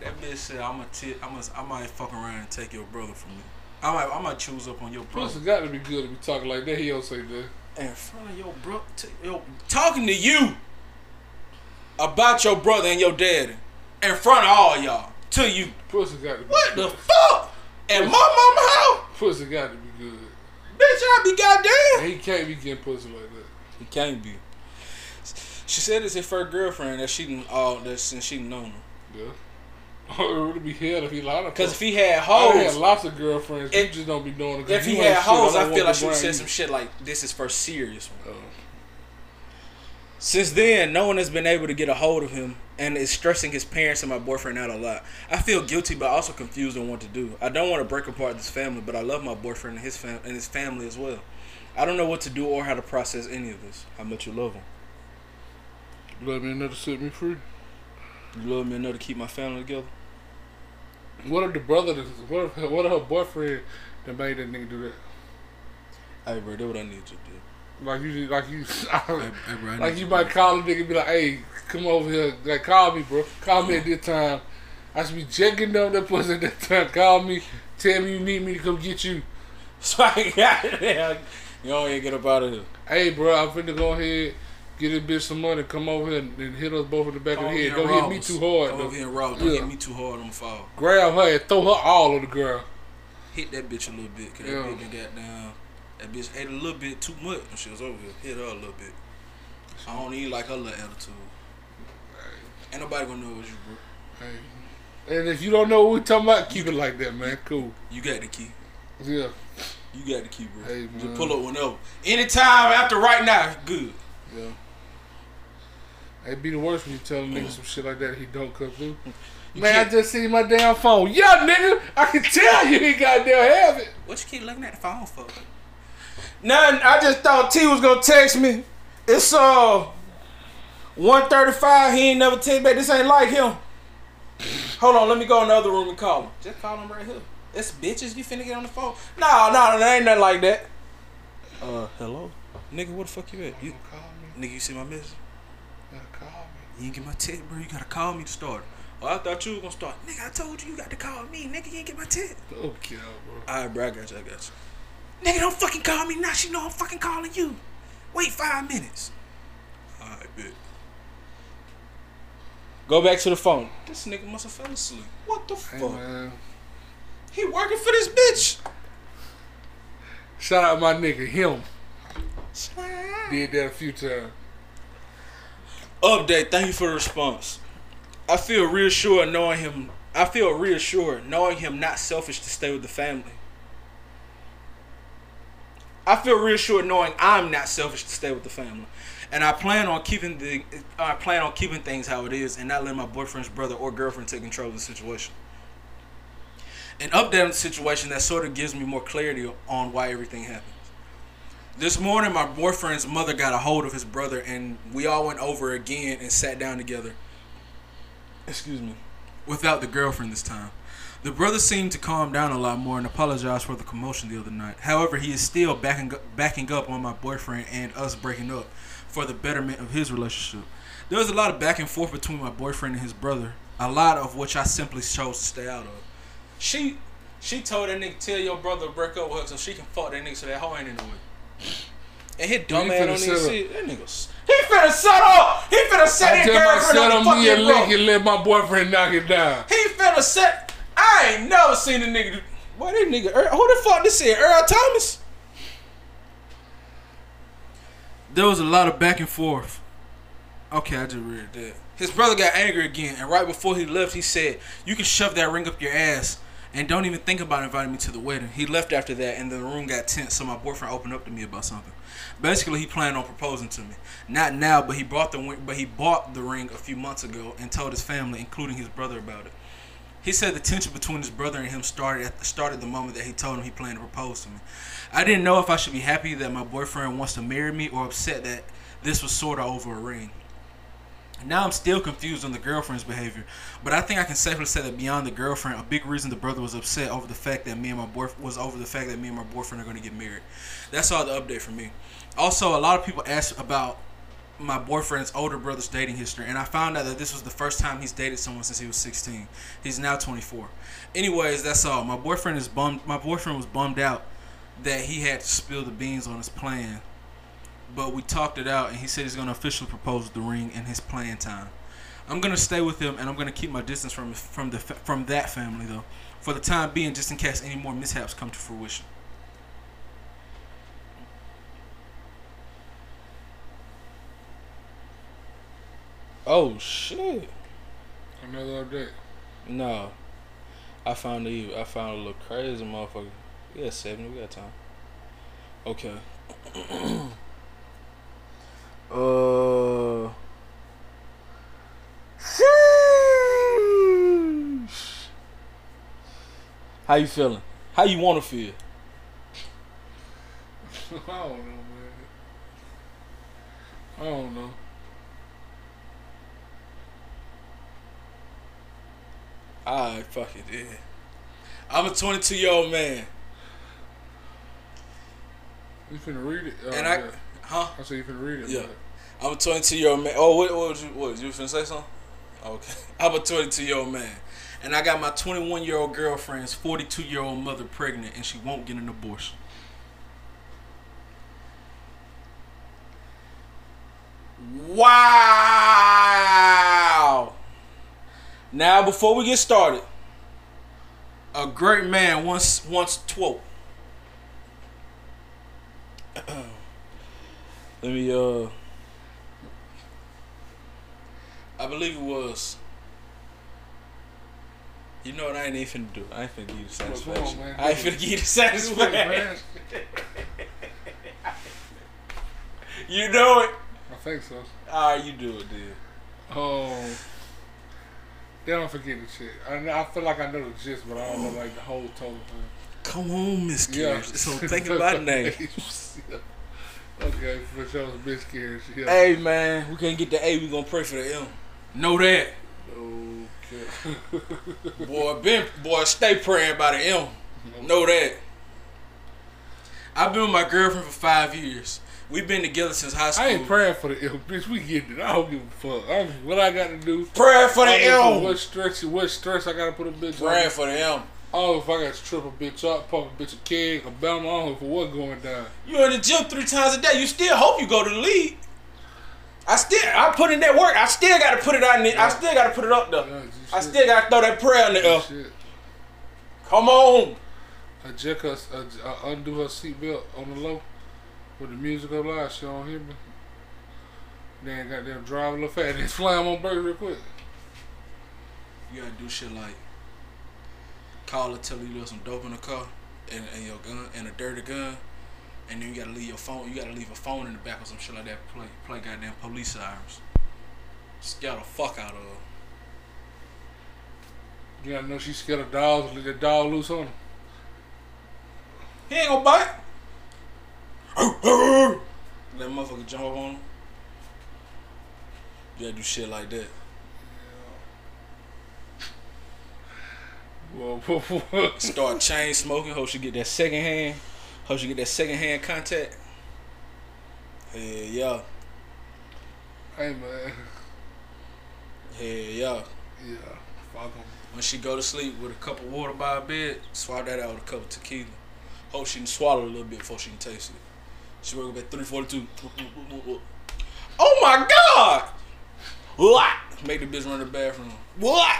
That bitch said, "I'm gonna, t- I'm gonna, I might fuck around and take your brother from you. I might, I might choose up on your brother Pussy got to be good to be talking like that. He don't say that. in front of your brother. T- yo, Talking to you about your brother and your daddy in front of all y'all. To you. Pussy got to be What good. the fuck? At my mama house? Pussy got to be good. Bitch, I be goddamn. He can't be getting pussy like that. He can't be. She said it's his first girlfriend that she all oh, that since she known him. Yeah. it would be hell if he lied. Cause if he had hoes, I had lost of girlfriends. If- you just don't be doing it. if he had hoes, I feel like she would said some shit like, "This is first serious one." Oh. Since then, no one has been able to get a hold of him and is stressing his parents and my boyfriend out a lot. I feel guilty but also confused on what to do. I don't want to break apart this family, but I love my boyfriend and his fam- and his family as well. I don't know what to do or how to process any of this. How much you love him? Love me enough to set me free. You love me enough to keep my family together? What if the brother? What if what if her boyfriend that made that nigga do that? Hey, bro, that's what I need you to do. Like you, like you, Hey, hey, bro, I like you might call a nigga and be like, "Hey, come over here. Like, call me, bro. Call me at this time. I should be checking down that pussy at that time. Call me. Tell me you need me to come get you. So I got it. You don't even get up out of here. Hey, bro, I'm finna go ahead, get this bitch some money, come over here and, and hit us both in the back of the head. Don't hit me too hard. Come though. over here and. Don't Yeah. hit me too hard on the fall. Grab her and throw her all on the ground. Hit that bitch a little bit, cause Yeah. that bitch got down. That bitch ate a little bit too much when she was over here. Hit her a little bit. I don't even like her little attitude. Ain't nobody gonna know it was you, bro. Hey. And if you don't know what we talking about, keep it like that, man. Cool. You got the key. Yeah. You got the key, bro. Hey, Just man. pull up whenever. Anytime after right now, good. Yeah. It'd be the worst when you tell a nigga some shit like that he don't come through. Man, I can't- just see my damn phone. Yeah, nigga, I can tell you he goddamn have it. What you keep looking at the phone for? Nothing. I just thought T was gonna text me. It's uh 135. He ain't never text back. This ain't like him. Hold on, let me go in the other room and call him. Just call him right here. It's bitches. You finna get on the phone? No, no, no, ain't nothing like that. Uh, hello, nigga. What the fuck you at? You, Call me, nigga, you see my message? yeah, call me. You ain't get my text, bro. You gotta call me to start. Oh, I thought you was gonna start. Nigga, I told you you got to call me. Nigga, you ain't get my text. Okay, bro. All right, bro. I got you. I got you. Nigga, don't fucking call me now. She know I'm fucking calling you. Wait five minutes. All right, bet. Go back to the phone. This nigga must have fell asleep. What the Hey, fuck? man. He working for this bitch. Shout out my nigga, him. Did that a few times. Update. Thank you for the response. I feel reassured knowing him. I feel reassured knowing him not selfish to stay with the family. I feel reassured knowing I'm not selfish to stay with the family. And I plan on keeping the I plan on keeping things how it is and not letting my boyfriend's brother or girlfriend take control of the situation. An update on the situation that sort of gives me more clarity on why everything happens. This morning, my boyfriend's mother got a hold of his brother, and we all went over again and sat down together. Excuse me. Without the girlfriend this time. The brother seemed to calm down a lot more and apologized for the commotion the other night. However, he is still backing backing up on my boyfriend and us breaking up for the betterment of his relationship. There was a lot of back and forth between my boyfriend and his brother, a lot of which I simply chose to stay out of. She she told that nigga tell your brother to break up with her so she can fuck that nigga so that hoe ain't in the way. And his dumb ass finna don't even set see it. That nigga. He finna set up. He finna set I his girlfriend on the on me a fucking lick and let my boyfriend knock it down. He finna set. I ain't never seen a nigga. Boy, this nigga. Who the fuck this is? Earl Thomas. There was a lot of back and forth. Okay, I just read that. His brother got angry again, and right before he left, he said, "You can shove that ring up your ass, and don't even think about inviting me to the wedding." He left after that, and the room got tense. So my boyfriend opened up to me about something. Basically, he planned on proposing to me. Not now, but he bought the but he bought the ring a few months ago and told his family, including his brother, about it. He said the tension between his brother and him started at the started the moment that he told him he planned to propose to me. I didn't know if I should be happy that my boyfriend wants to marry me or upset that this was sort of over a ring. Now I'm still confused on the girlfriend's behavior, but I think I can safely say that beyond the girlfriend, a big reason the brother was upset over the fact that me and my boyfriend was over the fact that me and my boyfriend are going to get married. That's all the update for me. Also, a lot of people asked about my boyfriend's older brother's dating history, and I found out that this was the first time he's dated someone since he was 16. He's now 24. Anyways, that's all. My boyfriend is bummed. My boyfriend was bummed out that he had to spill the beans on his plan, but we talked it out, and he said he's gonna officially propose the ring in his plan time. I'm gonna stay with him, and I'm gonna keep my distance from from the from that family though, for the time being, just in case any more mishaps come to fruition. Oh shit. Another update. No. I found a I found a little crazy motherfucker. We got seven, we got time. Okay. uh Sheesh. How you feeling? How you wanna feel? I don't know, man. I don't know. Alright, fuck it, yeah. I'm a 22 year old man. You can read it? Oh, And I yeah. huh? I said you can read it. Yeah. I'm a 22 year old man. Oh, what, what was you? What you finna say something? Okay. I'm a 22 year old man, And I got my 21 year old girlfriend's 42 year old mother pregnant, and she won't get an abortion. Wow. Now, before we get started, A great man once once twoke. let me uh. I believe it was. You know what I ain't even finna do? I ain't finna give you the Come on, I ain't finna give you satisfaction. You know it. I think so. Alright, you do it, dude. Oh. They don't forget the shit. I, I feel like I know the gist, but I don't know like the whole total thing. Come on, Miss Yeah. Carriage. So think about name. okay, for sure, it's Miss Carriage. Yeah. Hey man, we can't get the A. We gonna pray for the M. Know that. Okay. Boy, been boy, stay praying about the M. Know that. I've been with my girlfriend for five years. We've been together since high school. I ain't praying for the ill, bitch. We getting it. I don't give a fuck. I'm, what I got to do? Praying for the I M. What stress? What stress I got to put a bitch Praying on? for the. I don't know if I got to trip a bitch up, pump a bitch a keg, a bell. I don't know for what going down. You in the gym three times a day. You still hope you go to the league. I still, I put in that work. I still got to put it out. In the, I still got to put it up though. Yeah, I shit. still got to throw that prayer in the air. shit. Come on. Adjust her, uh, undo her seatbelt on the low with the music go loud. She don't hear me. Then goddamn drive a little fast. Then slam on brakes real quick. You gotta do shit like call her, tell her you left some dope in the car and, and your gun and a dirty gun, and then you gotta leave your phone. You gotta leave a phone in the back or some shit like that. Play play goddamn police sirens. Scare the fuck out of her. You gotta know she's scared of dogs. Let that dog loose on her. He ain't gonna bite. Let motherfucker jump on him. You gotta do shit like that. Well, what, what? Start chain smoking. Hope she get that second hand. Hope she get that second hand contact. Hell yeah. Hey man. Hell yeah. Yeah. Fuck 'em. When she go to sleep with a cup of water by her bed, swallow that out with a cup of tequila. Hope she can swallow a little bit before she can taste it. She wake up at 342. Oh my god! What? Make the bitch run to the bathroom. What?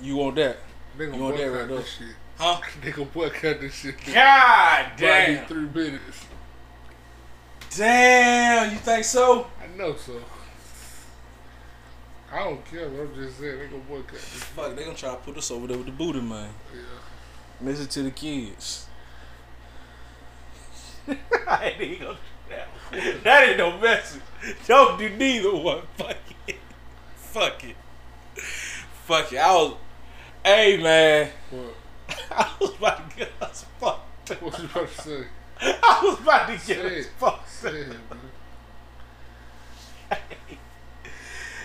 You want that? They gonna You want that right there? shit. Huh? They gonna boycott this shit. God damn. three minutes. Damn, you think so? I know so. I don't care. but I'm just saying they gonna boycott this. Fuck, they gonna try to put us over there with the booty, man. Yeah. Listen to the kids. I ain't even gonna do that. That ain't no message. Don't do neither one. Fuck it. Fuck it. Fuck it. I was. Hey, man. What? I was about to get us fucked. up. What you about to say? I was about to get us it. fucked. Say it, man.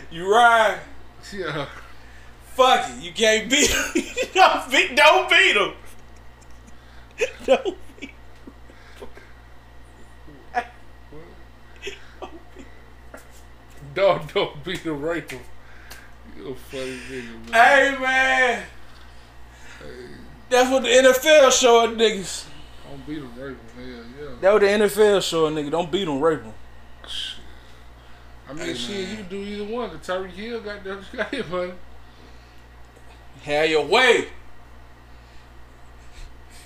You right. Yeah. Fuck it. You can't beat him. don't beat. Don't beat him. Don't beat. Dog don't beat the him. You a funny nigga, man. Hey man, Hey, that's what the NFL showing niggas. don't beat him, rape him. Yeah, yeah. That what the NFL showing nigga. Don't beat them, them. Shit. I mean, Hey, shit, man. you can do either one. The Tyreek Hill got that got hit, man. Have your way.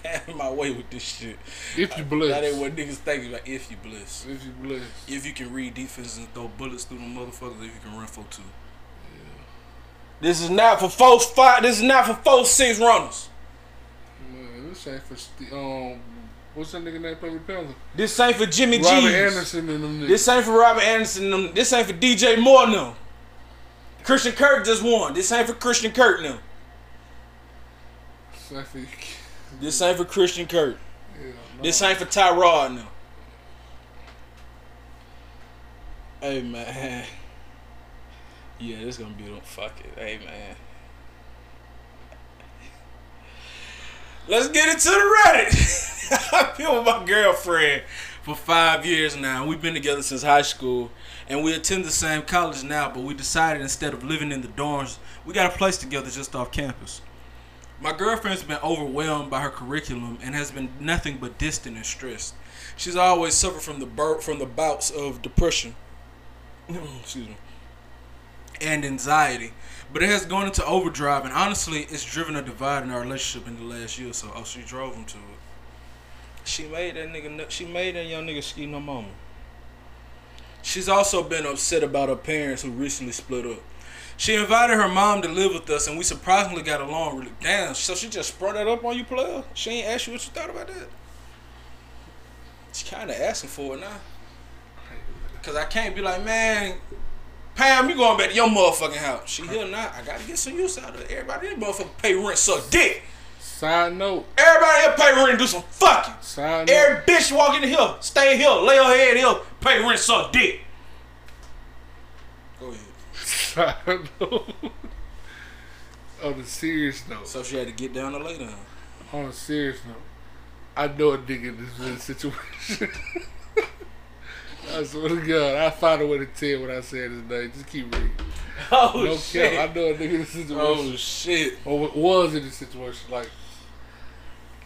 Have my way with this shit. If you bless, That ain't what niggas think about if you bliss. If you bless. If you can read defenses and throw bullets through them motherfuckers, if you can run for two. This is not for four five. This is not for four six runners. Man, this ain't for um. What's that nigga name? Play with Panther. This ain't for Jimmy G. Robert Anderson and them niggas. This ain't for Robert Anderson. Them. This ain't for DJ Moore. No. Christian Kirk just won. This ain't for Christian Kirk. No. This ain't for- This ain't for Christian Kirk. Yeah, no. This ain't for Tyrod. No. Hey man. Yeah, this gonna be them. Fuck it. Hey, man. Let's get into the Reddit. I've been with my girlfriend for five years now. We've been together since high school, and we attend the same college now. But we decided instead of living in the dorms, we got a place together just off campus. My girlfriend's been overwhelmed by her curriculum and has been nothing but distant and stressed. She's always suffered from the bur- from the bouts of depression. Excuse me. And anxiety. But it has gone into overdrive, and honestly, it's driven a divide in our relationship in the last year so. Oh, she drove him to it. She made that nigga. She made that young nigga ski no mama. She's also been upset about her parents who recently split up. She invited her mom to live with us, and we surprisingly got along really. Damn, so she just sprung that up on you, player? She ain't asked you what you thought about that? She kind of asking for it now. Cause I can't be like, man, Pam, you going back to your motherfucking house. She here now. I gotta get some use out of it. Everybody in motherfucker pay rent, suck dick. Side note. Everybody here pay rent and do some fucking. Side note. Every bitch walk in here, stay here, lay her head here, pay rent, suck dick. Side note. On a serious note. So she had to get down to lay down. On a serious note. I know a nigga in this situation. I swear to God, I found a way to tell what I said his name. Just keep reading. Oh No shit. cap. I know a nigga in this situation. Oh shit. or was in this situation, like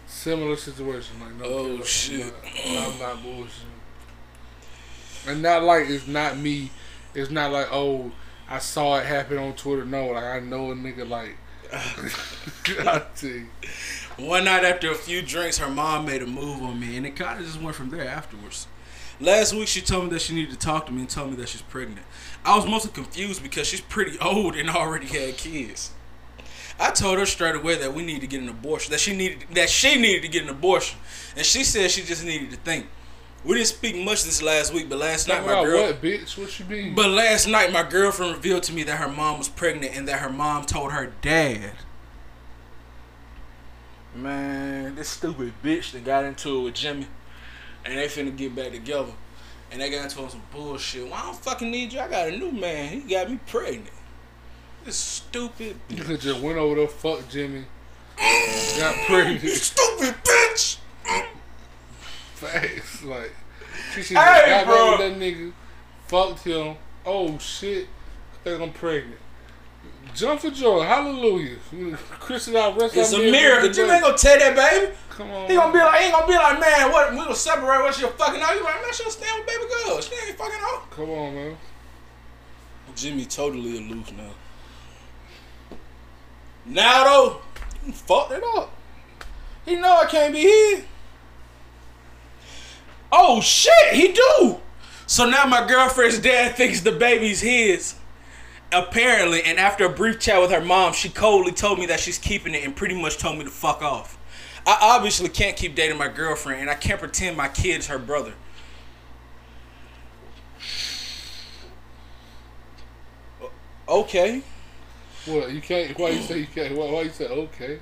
similar situation, like no. Oh, cap, shit. I'm not, not bullshitting. And not like it's not me. It's not like oh I saw it happen on Twitter. No, like I know a nigga like. One night after a few drinks, her mom made a move on me, and it kind of just went from there afterwards. Last week, she told me that she needed to talk to me and tell me that she's pregnant. I was mostly confused because she's pretty old and already had kids. I told her straight away that we need to get an abortion. That she needed that she needed to get an abortion, and she said she just needed to think. We didn't speak much this last week, but last night my girl. what, bitch? What you mean? But last night, my girlfriend revealed to me that her mom was pregnant and that her mom told her dad. Man, this stupid bitch that got into it with Jimmy, and they finna get back together, and they got into some bullshit. Well, I don't fucking need you. I got a new man. He got me pregnant. This stupid. you could just went over there, fuck Jimmy, got mm, pregnant. Stupid bitch. Mm. Facts. Like, she should Hey, have got with that nigga, fucked him. Oh shit, I think I'm pregnant. Jump for joy, hallelujah. Christian out rest It's a miracle. Jimmy ain't gonna tell that baby. Come on. He gonna be like, he ain't gonna be like, man, what? We gonna separate. What's your fucking out? You like, man, she'll stand with baby girl. She ain't fucking out. Come on, man. Jimmy totally aloof now. Now though, fucked it up. He know I can't be here. Oh shit, he do. So now my girlfriend's dad thinks the baby's his. Apparently, and after a brief chat with her mom, she coldly told me that she's keeping it and pretty much told me to fuck off. I obviously can't keep dating my girlfriend, and I can't pretend my kid's her brother. Okay. What you can't? Why you say you can't? Why, why you say okay?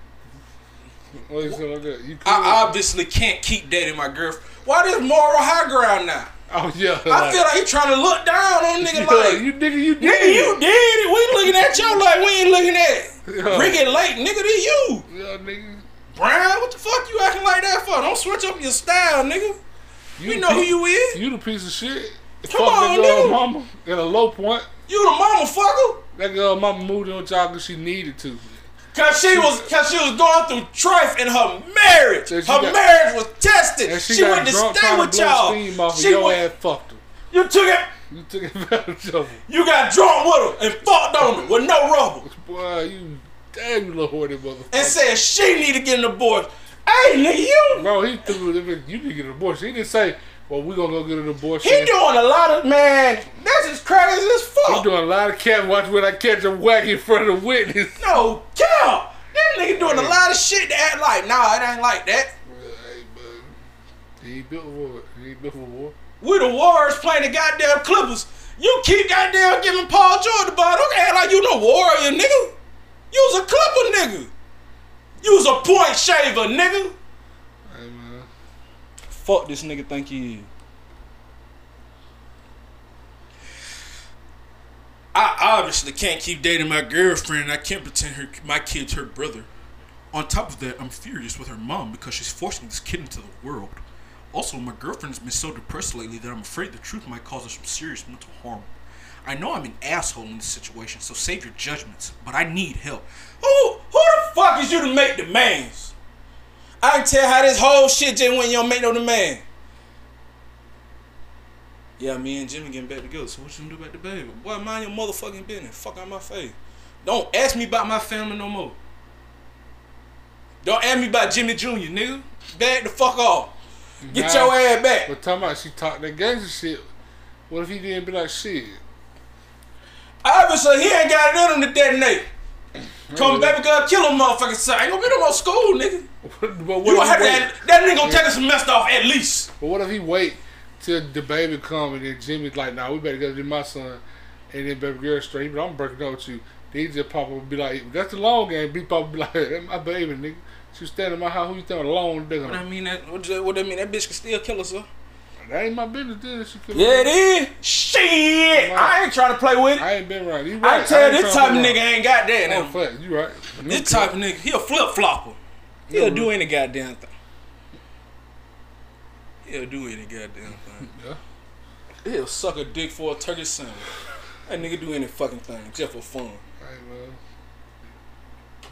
Why you say like that? You could. I obviously can't keep dating my girlfriend. Why this moral high ground now? oh yeah. I feel like he trying to look down on nigga yeah, like, you nigga, you did. nigga, you did it. We looking at you like we ain't looking at Yeah. Ricki Lake, nigga. This you, Yeah, nigga. Brown. What the fuck you acting like that for? Don't switch up your style, nigga. You We know who you is. You the piece of shit. Come Fuck on, nigga. mama at a low point. You the mama fucker. That girl mama moved on y'all because she needed to. Cause she was, cause she was going through strife in her marriage. Her got- marriage was tested. She, She, went to stay with y'all. steam off of She your went- ass fucked her. you took it. You took advantage of her. You got drunk with her and fucked on her with no rubber. Boy, you damn you little horny motherfucker. and said she need to get an abortion. Hey, nigga, you Bro, he threw it. You need to get an abortion. He didn't say, well, we to go get an abortion. he doing a lot of man. That's as crazy as fuck. He doing a lot of cat watch when I catch him whack in front of the witness. No cap. That nigga doing a lot of shit to act like, nah, it ain't like that. He built for it. He built for war. We the Warriors playing the goddamn Clippers. You keep goddamn giving Paul George the ball. Don't act like you no warrior, nigga. You was a Clipper, nigga. You was a point shaver, nigga. Fuck this nigga think he is. I obviously can't keep dating my girlfriend. I can't pretend her my kid's her brother. On top of that, I'm furious with her mom because she's forcing this kid into the world. Also, my girlfriend's been so depressed lately that I'm afraid the truth might cause her some serious mental harm. I know I'm an asshole in this situation, so save your judgments, but I need help. Who who the fuck is you to make demands? I can tell how this whole shit just went. You don't make no demand. Yeah, me and Jimmy getting back together. So what you gonna do about the baby? Boy, mind your motherfucking business. Fuck out my face. Don't ask me about my family no more. Don't ask me about Jimmy Jr. nigga. Back the fuck off. Get Nah. your ass back. But talking about she talked that gangster shit. What if he didn't be like shit? Obviously, he ain't got it in him to detonate. Come baby girl, kill him, motherfucking son. Ain't gonna be no more school, nigga. but what You gonna have to that nigga gonna take a semester off at least. But what if he wait till the baby come and then Jimmy's like, nah, we better go to my son. And then baby girl straight, but I'm breaking up with you. Then he just pop up and be like, that's the long game. Be pop be like, that's my baby, nigga. She standing in my house. Who you think alone, What I mean that what, what that mean? That bitch can still kill us, sir. That ain't my business. Then she could. Yeah, it is. Shit, I ain't trying to play with it. I ain't been right. You I right. can tell ain't this type of nigga ain't got that Oh, fact. You right. This type of nigga, he a flip flopper. He'll Yeah, do any goddamn thing. He'll do any goddamn thing. Yeah. He'll suck a dick for a turkey sandwich. That nigga do any fucking thing just for fun. Hey, man.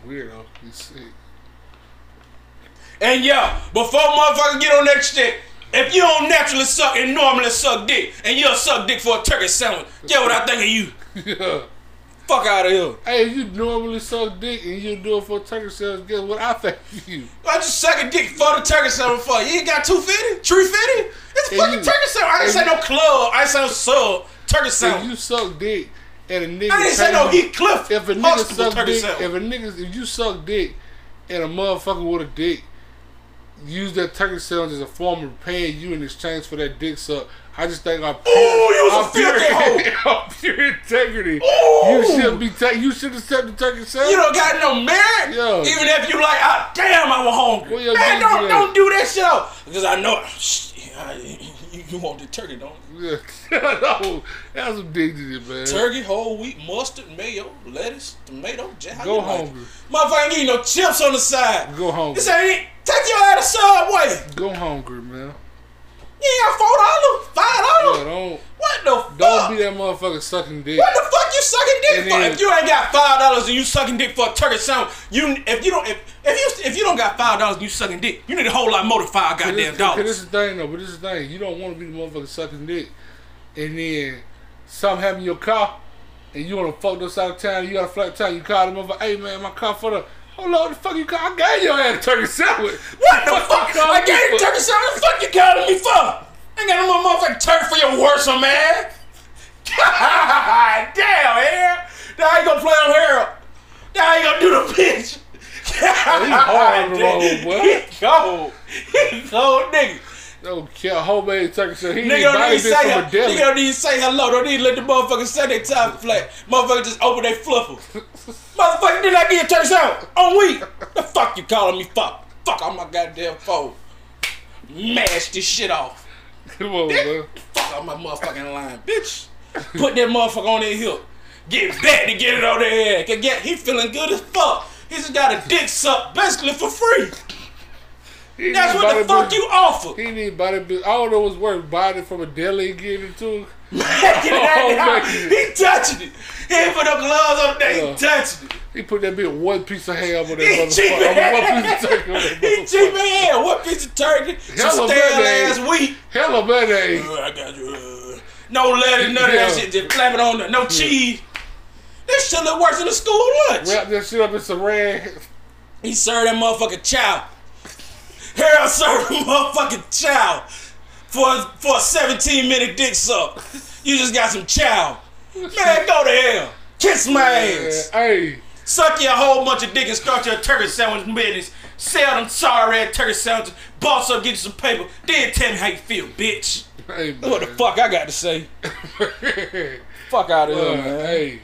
Weirdo. You sick. And yo, before motherfucker get on that shit, if you don't naturally suck and normally suck dick, and you'll suck dick for a turkey sandwich, get what I think of you. yeah. Fuck out of here. Hey, if you normally suck dick and you do it for a turkey sandwich, guess what I think of you? I just suck a dick for the turkey sandwich for. You ain't got 250? 350? It's a fucking you- turkey sandwich. I ain't and say you- no club. I ain't say no sub. Turkey If sandwich. you suck dick and a nigga I didn't say no you- Heathcliff. If a nigga Huxtable suck dick, sandwich. if a nigga, if you suck dick and a motherfucker with a dick use that turkey sandwich as a form of paying you in exchange for that dick suck, I just think I'm pure, Ooh, you was a I'm pure, filthy I'm pure integrity. Ooh. You should be ta- you should accept the turkey sandwich. You don't got no merit. Yo. Even if you like, ah, damn, I was hungry. Man, don't at? don't do that shit out. Because I know, you You want the turkey, don't you? Yeah, no, that's some dignity, man. Turkey, whole wheat, mustard, mayo, lettuce, tomato, how Go you like hungry. Motherfucker ain't getting no chips on the side. Go hungry. This ain't it. Take your ass to Subway. Go hungry, man. You ain't got four dollars, five dollars. Yeah, What the fuck? don't be that motherfucker sucking dick. What the fuck you sucking dick And for? then- if you ain't got five dollars and you sucking dick for a turkey sandwich, you if you don't if, if you if you don't got five dollars and you sucking dick, you need a whole lot more than five goddamn this, cause this is the thing though, but this is the thing. You don't want to be the motherfucker sucking dick, and then something happen in your car, and you want to fuck up side of town. You got a flat tire. You call the motherfucker, hey man, my car for the. On, what the fuck you call? I gave your ass a turkey sandwich. What the fuck? you I gave you turkey sandwich. What the fuck you calling me for? I ain't got no more motherfucking turkey for your worse, man. God damn, man. Now I ain't gonna play on Harold. Now I ain't gonna do the pitch. Oh, he hard on the road, boy. He cold. He cold, nigga. No, kill homemade turkey sandwich. He Nigga don't need to say from nigga don't need to say hello. Don't need to let the motherfucker say their time flat. Motherfucker just open their flipper. Motherfucker did I get a turn sound on week? The fuck you calling me fuck? Fuck on my goddamn phone. Mash this shit off. Come on, man. Fuck on my motherfucking line, bitch. Put that motherfucker on their hip. Get back to get it on their head. Can get he feeling good as fuck. He just got a dick suck basically for free. He That's what the fuck bitch- you offer. He need body. I don't know what's worse, body from a deli and getting it to. Get it out man. He touching it. He ain't put no gloves on there. He Yeah. touching it. He put that bit one piece of ham on that He motherfucker. One piece of turkey on that He cheap hell. What piece of turkey? Hella Some stale ass wheat. Hella mayonnaise. Uh, I got you. Uh, no lettuce, none of that shit. Just flap it on there. No cheese. This shit look worse than a school lunch. Wrap that shit up in some rag. He served that motherfucking chow. Harold served a motherfucking chow for a, for a 17 minute dick suck. You just got some chow. Man, go to hell. Kiss my ass. Hey, Suck your whole bunch of dick and start your turkey sandwich business. Sell them sorry ass turkey sandwiches. Boss up, get you some paper. Then tell me how you feel, bitch. hey, man. What the fuck I got to say? Fuck out of here, man. hey,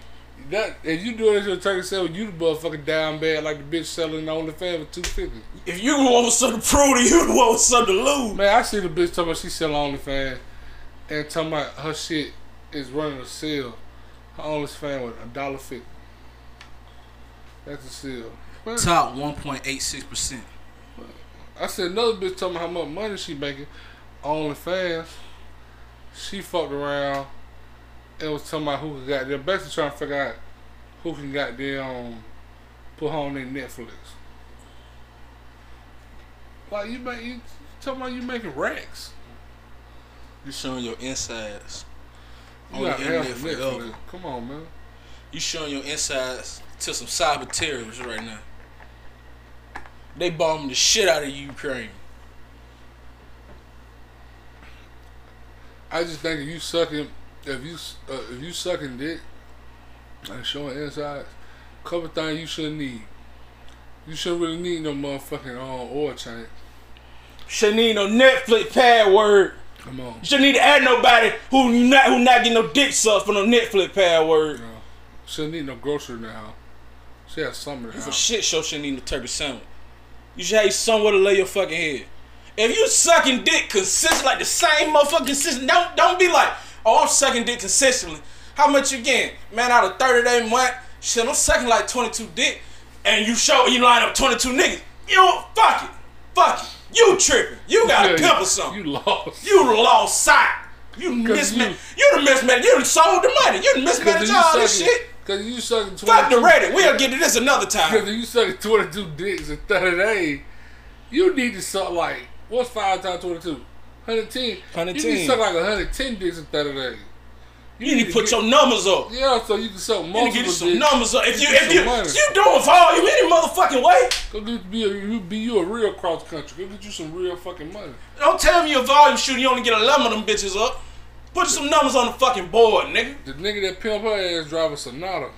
that if you doing this your turkey sandwich, you the motherfucking down bad like the bitch selling on the fan for two fifty. If you want something to prove to you, the want something to lose. Man, I see the bitch talking about she selling OnlyFans and talking about her shit is running a sale. Her OnlyFans with a dollar fifty. That's a sale. Man, Top 1.86%. I said another bitch talking about how much money she making on OnlyFans. She fucked around and was talking about who can goddamn basically trying to figure out who can goddamn put on their Netflix. Like you make you talking about you making racks. You showing your insides. You On the internet some forever. Netflix. Come on, man. You showing your insides to some cyber terrorists right now. They bombing the shit out of Ukraine. I just think you sucking, if you uh, if you sucking dick and showing insides, couple things you shouldn't need. You shouldn't really need no motherfucking um, oil change. Shouldn't need no Netflix password. Come on. You shouldn't need to add nobody who not who not getting no dick sucked for no Netflix password. You know, shouldn't need no grocery in the house. She has some in the For shit show shouldn't need no turkey sandwich. You should have somewhere to lay your fucking head. If you sucking dick consistent like the same motherfucking consistent, don't don't be like, oh I'm sucking dick consistently. How much you getting? Man, out of 30 day month, shit, I'm sucking like 22 dick. And you show you line up 22 niggas. You know, fuck it. Fuck it. You tripping. You got a pimp or something. You lost. You lost sight. You mismanaged. you- You, the mismanaged. You done sold the money. You done mismanaged all this shit. Cause you sucking twenty. Fuck the Reddit. We'll get to this another time. Cause you sucking twenty two dicks in thirty days, you need to suck like what's five times twenty two? 110. You need 110. to suck like 110 dicks in 30 days. You need to put get- your numbers up. Yeah, so you can suck You need to multiple get you some dicks. numbers up. If you Get if you money. you doing volume any motherfucking way, Go get be a, you be you a real cross country. Go get you some real fucking money. don't tell me your volume shooting. You only get 11 of them bitches up. Put some numbers on the fucking board, nigga. The nigga that pimp her ass drive a Sonata.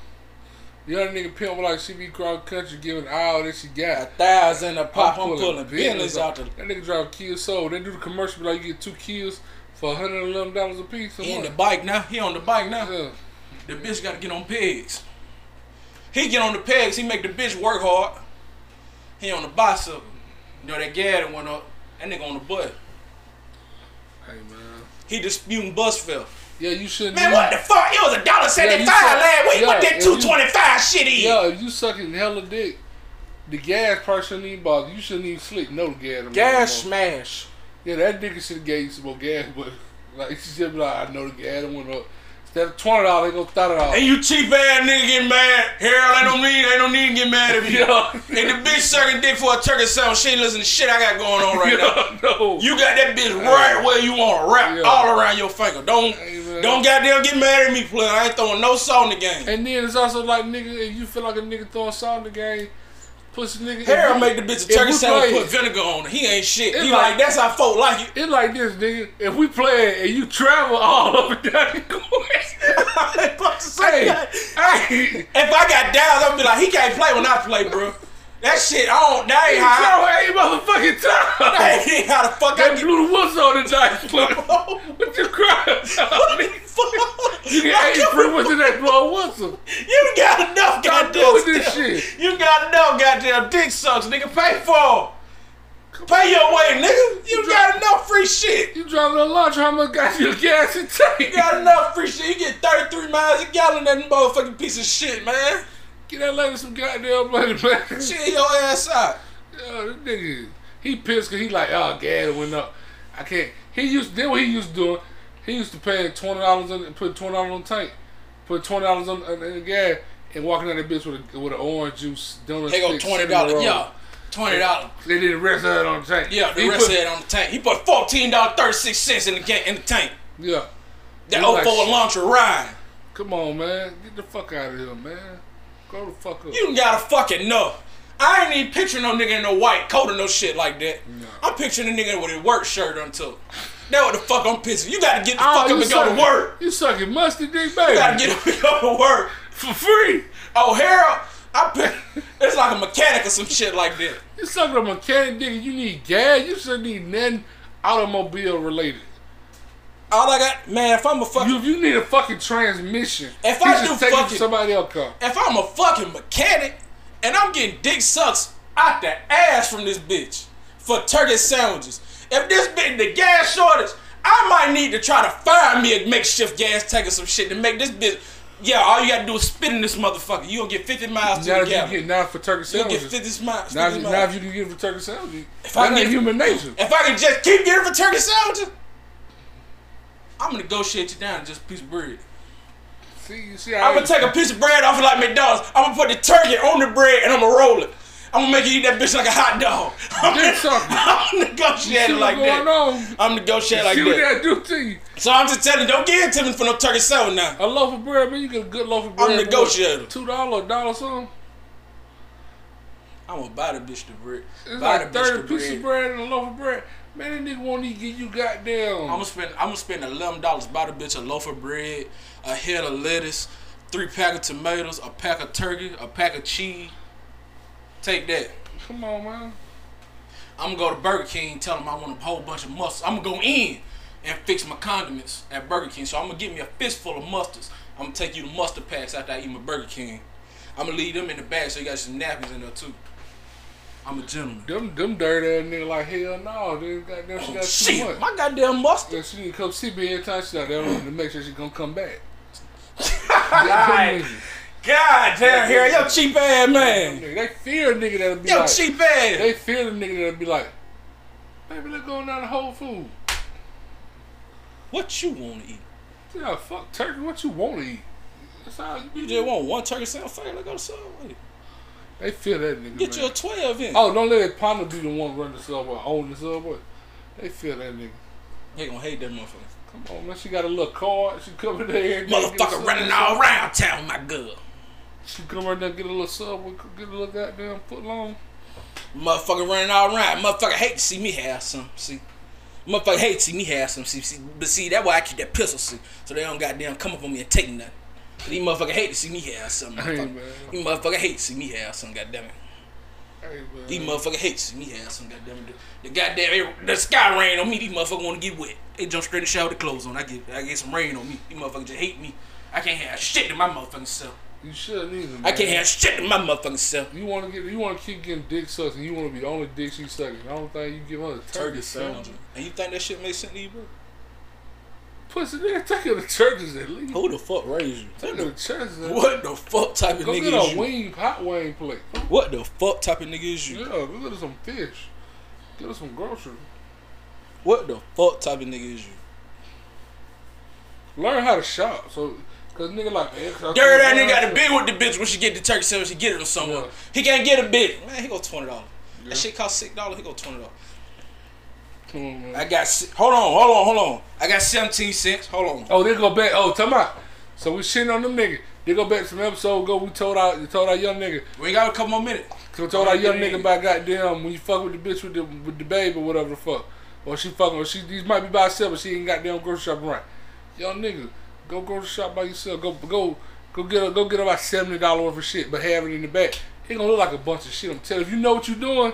Other nigga pimp like she be cross country giving all that she got. A Thousand a pop. I'm pulling pulling Bentleys out the That nigga drive Kia Soul. They do the commercial like you get two Kias for $111 a piece. He in the bike now. He on the bike now. Yeah. The bitch got to get on pegs. He get on the pegs. He make the bitch work hard. He on the bicycle. You know that gas that went up. That nigga on the butt. Hey man. He disputing bus fare. Yeah, you shouldn't. Man, what the fuck? It was a dollar seventy five Yeah, last said- week. what that two twenty five shit is? Yeah, if you sucking hella dick, the gas price shouldn't even bother. You shouldn't even slick no gas. Gas smash. Yeah, that nigga should have gave you some more gas, but like she should be like, I know the gas went up. Instead of twenty dollars, they gonna thirty And you cheap ass nigga getting mad. Harold, I don't need I don't need to get mad at you. Yeah. And the bitch sucking dick for a turkey sandwich. She ain't listen to shit I got going on right now. No. You got that bitch right where you want to wrap Yeah. all around your finger. Don't Man. don't goddamn get mad at me, player. I ain't throwing no salt in the game. And then it's also like nigga, if you feel like a nigga throwing salt in the game, pussy nigga. if Harold make the bitch a turkey sandwich, put vinegar on it. He ain't shit. He like- like, that's how folk like it. It's like this, nigga. If we play and you travel all up and down the course, hey, hey, If I got downs, I'm be like, he can't play when I play, bro. That shit, I don't. That ain't how. travel ain't motherfucking time. That ain't how the fuck I That get. blew the whistle on the dice, What you crying? about? You get eight free whistle that blow whistle. You got enough Stop goddamn doing this shit. You got enough goddamn dick sucks, nigga. Pay for 'em. Pay your way, nigga. You got enough free shit. You driving a lunch, how much got your gas and tank? You got enough free shit. You get 33 miles a gallon that motherfucking piece of shit, man. Get that lady some goddamn money, man. Chill your ass out. Yo, this nigga, he pissed because he like, oh, gas went up. I can't. He used, then what he used to doing, he used to pay $20 on, put $20 on the tank, put $20 on, on, in the gas, and walking out that bitch with a, with an orange juice donut They go twenty dollars. Yeah, twenty dollars. They did the rest of it on the tank. Yeah, the he rest put, of it on the tank. He put fourteen dollars thirty six cents in the ga- in the tank. Yeah. That He like, 04 launcher ride. Come on, man. Get the fuck out of here, man. Go the fuck up. You gotta fucking know. I ain't even picturing no nigga in no white coat or no shit like that. I'm picturing a nigga with a work shirt on too. That what the fuck I'm picturing. You gotta get the Oh, fuck up you and go to work. You sucking mustard dick, baby. You gotta get up and go to work. for free. Oh, Harold, I pick, it's like a mechanic or some shit like that. You sucking a mechanic dick. You need gas. You should need nothing automobile related. All I got, man, if I'm a fucking, You, you need a fucking transmission. If I do take it to fucking- somebody else car. if I'm a fucking mechanic and I'm getting dick sucks out the ass from this bitch for turkey sandwiches, if this bitch the gas shortage, I might need to try to find me a makeshift gas tank or some shit to make this bitch. Yeah, all you gotta do is spit in this motherfucker. You gonna get 50 miles to Now the if you gallon. get now for turkey sandwiches. You get. 50 miles. Now, 50 if- miles. now if you can get it for turkey sandwiches, If I get- human nature. If I can just keep getting for turkey sandwiches, I'm gonna negotiate you down to just a piece of bread. See, you see, I'm gonna take a piece of bread off of like McDonald's. I'm gonna put the turkey on the bread and I'm gonna roll it. I'm gonna make you eat that bitch like a hot dog. I'm, sucker. I'm see negotiating like going that. on. I'm negotiating like see what that. that do to you. So I'm just telling you, don't give it to me for no turkey sandwich now. A loaf of bread, man. You get a good loaf of bread. I'm negotiating. Two dollar, a dollar something. I'm gonna buy the bitch the bread. It's buy like the bitch thirty the pieces of bread and a loaf of bread. Man, that nigga won't even give you goddamn. I'm gonna spend. I'm gonna spend eleven dollars. Buy the bitch a loaf of bread, a head of lettuce, three pack of tomatoes, a pack of turkey, a pack of cheese. Take that. Come on, man. I'm gonna go to Burger King, tell them I want a whole bunch of mustard. I'm gonna go in and fix my condiments at Burger King. So I'm gonna get me a fistful of mustards. I'm gonna take you the mustard packs after I eat my Burger King. I'm gonna leave them in the bag so you got some napkins in there too. I'm a gentleman. Them, them dirty ass nigga like hell no. They goddamn, she oh, got too Shit, much. my goddamn mustard. Yeah, she need to come see me every time she out there to make sure she gonna come back. God, God damn, here, yo cheap ass man. They fear a nigga that'll be like Yo like, cheap ass. they fear the nigga that'll be like, baby, let's go down to Whole Food. What you wanna eat? Yeah, fuck turkey. What you want to eat? That's how you, You just want one turkey sandwich? Fuck let's go to Subway. They feel that nigga. Get man. you a 12 in. Oh, don't let that partner be the one running the subway, own the subway. They feel that nigga. They gonna hate that motherfucker. Come on, man. She got a little card. She come in there. every day, get a Motherfucker running all around town, my girl. She come right there, get a little subway, get a little goddamn foot long. Motherfucker running all around. Motherfucker hate to see me have some. See, motherfucker hate to see me have some. See, see, but see that's why I keep that pistol. See, so they don't goddamn come up on me and take nothing. These motherfucker hate to see me have something. Motherfucker. These motherfucker hate to see me have some. Goddamn it. Hey. These motherfucker hate to see me have some. Goddamn it. The, the goddamn the sky rain on me. These motherfuckers want to get wet. They jump straight in the shower with the clothes on. I get I get some rain on me. These motherfuckers just hate me. I can't have shit in my motherfucking self. You shouldn't either. Man. I can't have shit in my motherfucking self. You want to get, you want to keep getting dick sucks, and you want to be the only dick she sucking. I don't think you give is turkey, sandwich. And you think that shit makes sense to you, bro? Pussy nigga, take her to churches at least. Who the fuck raised you? Take her to churches. At least. What the fuck type of Go nigga get is a you? wing, hot wing plate. What the fuck type of nigga is you? Yeah, go get some fish. Get her some groceries. What the fuck type of nigga is you? Learn how to shop. So, cause nigga like man, 'cause I Dirty that nigga got to be with the bitch when she get the turkey sandwich. He get it from somewhere. Yeah. He can't get a bitch. Man, he go twenty dollars. Yeah. That shit cost six dollars. He go twenty dollars. Come on. I got. Hold on, hold on, hold on. I got seventeen cents. Hold on. Oh, they go back. Oh, tell about. So we shitting on them nigga. They go back to some episode ago. We told our, we told our young nigga. We got a couple more minutes. So we told our young nigga about goddamn when you fuck with the bitch with the with the babe or whatever the fuck, or she fucking or she these might be by herself, but she ain't goddamn grocery shopping right. Young nigga, go grocery shop by yourself. Go go go get a, go get about seventy dollars worth of shit, but have it in the back. It gonna look like a bunch of shit. I'm telling you, if you know what you doing,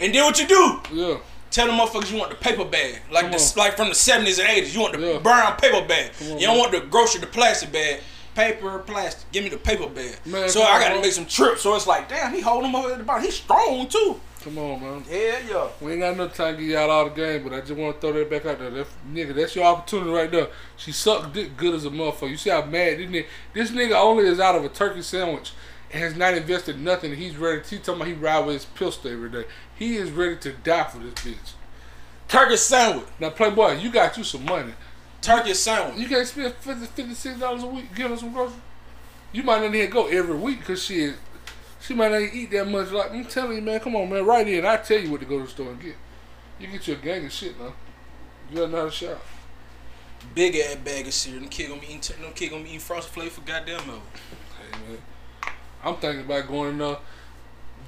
And then what you do? yeah. Tell them motherfuckers you want the paper bag, like the like from the seventies and eighties. You want the Yeah. brown paper bag. On, you don't man. want the grocery, the plastic bag. Paper, plastic. Give me the paper bag. Man, so I gotta make some trips. So it's like, damn, he holding them over at the bottom. He's strong too. Come on, man. Yeah, yeah. We ain't got no time to get y'all all the game, but I just want to throw that back out there. That, nigga, that's your opportunity right there. She sucked dick good as a motherfucker. You see how mad this nigga, this nigga only is out of a turkey sandwich and has not invested nothing. He's ready. He talking about he ride with his pistol every day. He is ready to die for this bitch. Turkey sandwich. Now, Playboy, you got you some money. Turkey sandwich. You can't spend 50 $56 a week giving her some groceries. You might not even go every week because she she might not even eat that much. Like I'm telling you, man, come on, man, right in. I tell you what to go to the store and get. You get your gang of shit now. You how to shop. Big ass bag of cereal. Them kid gonna be eating. Them kid gonna be eating frosted flakes for goddamn milk. Hey man, I'm thinking about going in there,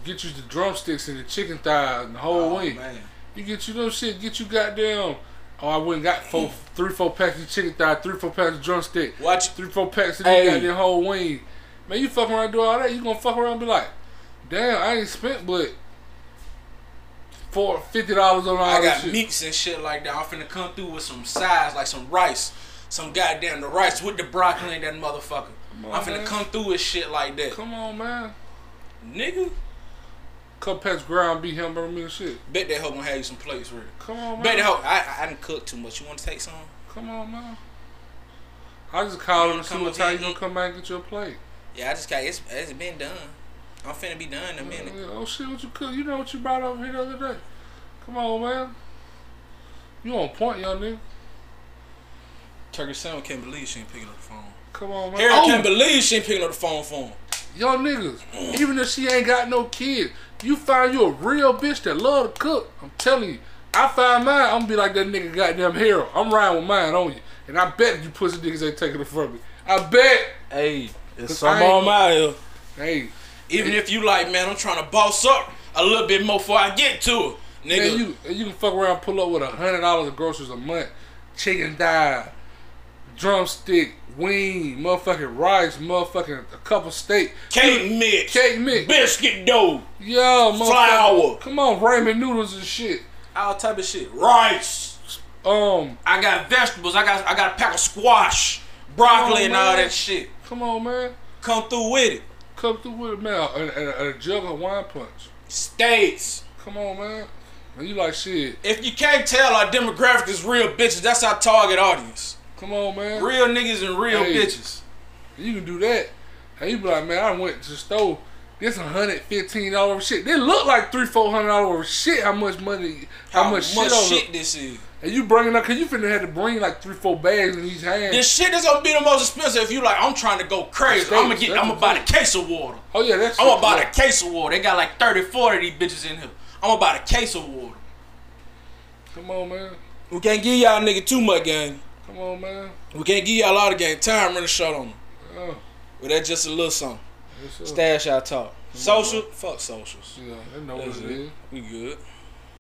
get you the drumsticks and the chicken thighs and the whole Oh, wing. man. You get you them shit. Get you goddamn. Oh, I went and got four, three, four packs of chicken thigh, three, four packs of drumstick. Watch. three, four packs of Hey. hey. goddamn whole wing. Man, you fuck around do all that, you gonna fuck around and be like, damn, I ain't spent but four fifty dollars on all I got shit. meats and shit like that. I'm finna come through with some sides, like some rice. Some goddamn the rice with the broccoli and that motherfucker. On, I'm finna man. come through with shit like that. Come on, man. Nigga, of ground beef hamburger and shit. bet that hoe gonna have you some plates ready. Come on, man. Bet that hoe, I, I didn't cook too much. You wanna take some? Come on, man. I just called him and see what time you gonna come back and get your plate. Yeah, I just got, it's, it's been done. I'm finna be done in a minute. Yeah, Oh shit, what you cook? You know what you brought over here the other day? Come on, man. You on point, young nigga. Turkey Sandwich can't believe she ain't picking up the phone. Come on, man. Harry Oh, can't believe she ain't picking up the phone for him. Young niggas, even if she ain't got no kids, you find you a real bitch that love to cook. I'm telling you, I find mine, I'm gonna be like that nigga goddamn hero. I'm riding with mine on you. And I bet you pussy niggas ain't taking it from me. I bet. Hey, it's some I ain't on my here. Hey, Even if you like, man, I'm trying to boss up a little bit more before I get to it. Nigga, man, you you can fuck around pull up with a hundred dollars of groceries a month. Chicken thigh, drumstick, wing, motherfucking rice, motherfucking a couple steak, cake mix, cake mix. biscuit dough, Yo, motherfucker. Flour. Come on, ramen noodles and shit. all type of shit. Rice. Um, I got vegetables. I got I got a pack of squash, broccoli, Oh, and all that shit. come on, man. Come through with it. Come through with it, man. And, and, and a jug of wine punch. States. Come on, man. And you like shit. If you can't tell our demographic is real bitches, that's our target audience. Come on, man. Real niggas and real Hey. bitches. You can do that. Hey, you be like, man, I went to the store. This hundred fifteen dollar shit. They look like three, four hundred dollar shit. How much money? How, much, shit? shit this is? And you bringing up? Cause you finna have to bring like three, four bags in each hand. This shit is gonna be the most expensive if you like. I'm trying to go crazy. I'm gonna get. I'm gonna buy the case of water. oh yeah, that's. I'm gonna buy the case of water. They got like 30, 40 of these bitches in here. I'm gonna buy the case of water. Come on, man. We can't give y'all nigga too much gang. Come on, man. We can't give y'all a lot of game. Time running short on them. Oh, But that's just a little something. Stash our talk. Social? Fuck socials. Yeah, they know what That's it it. is. We good.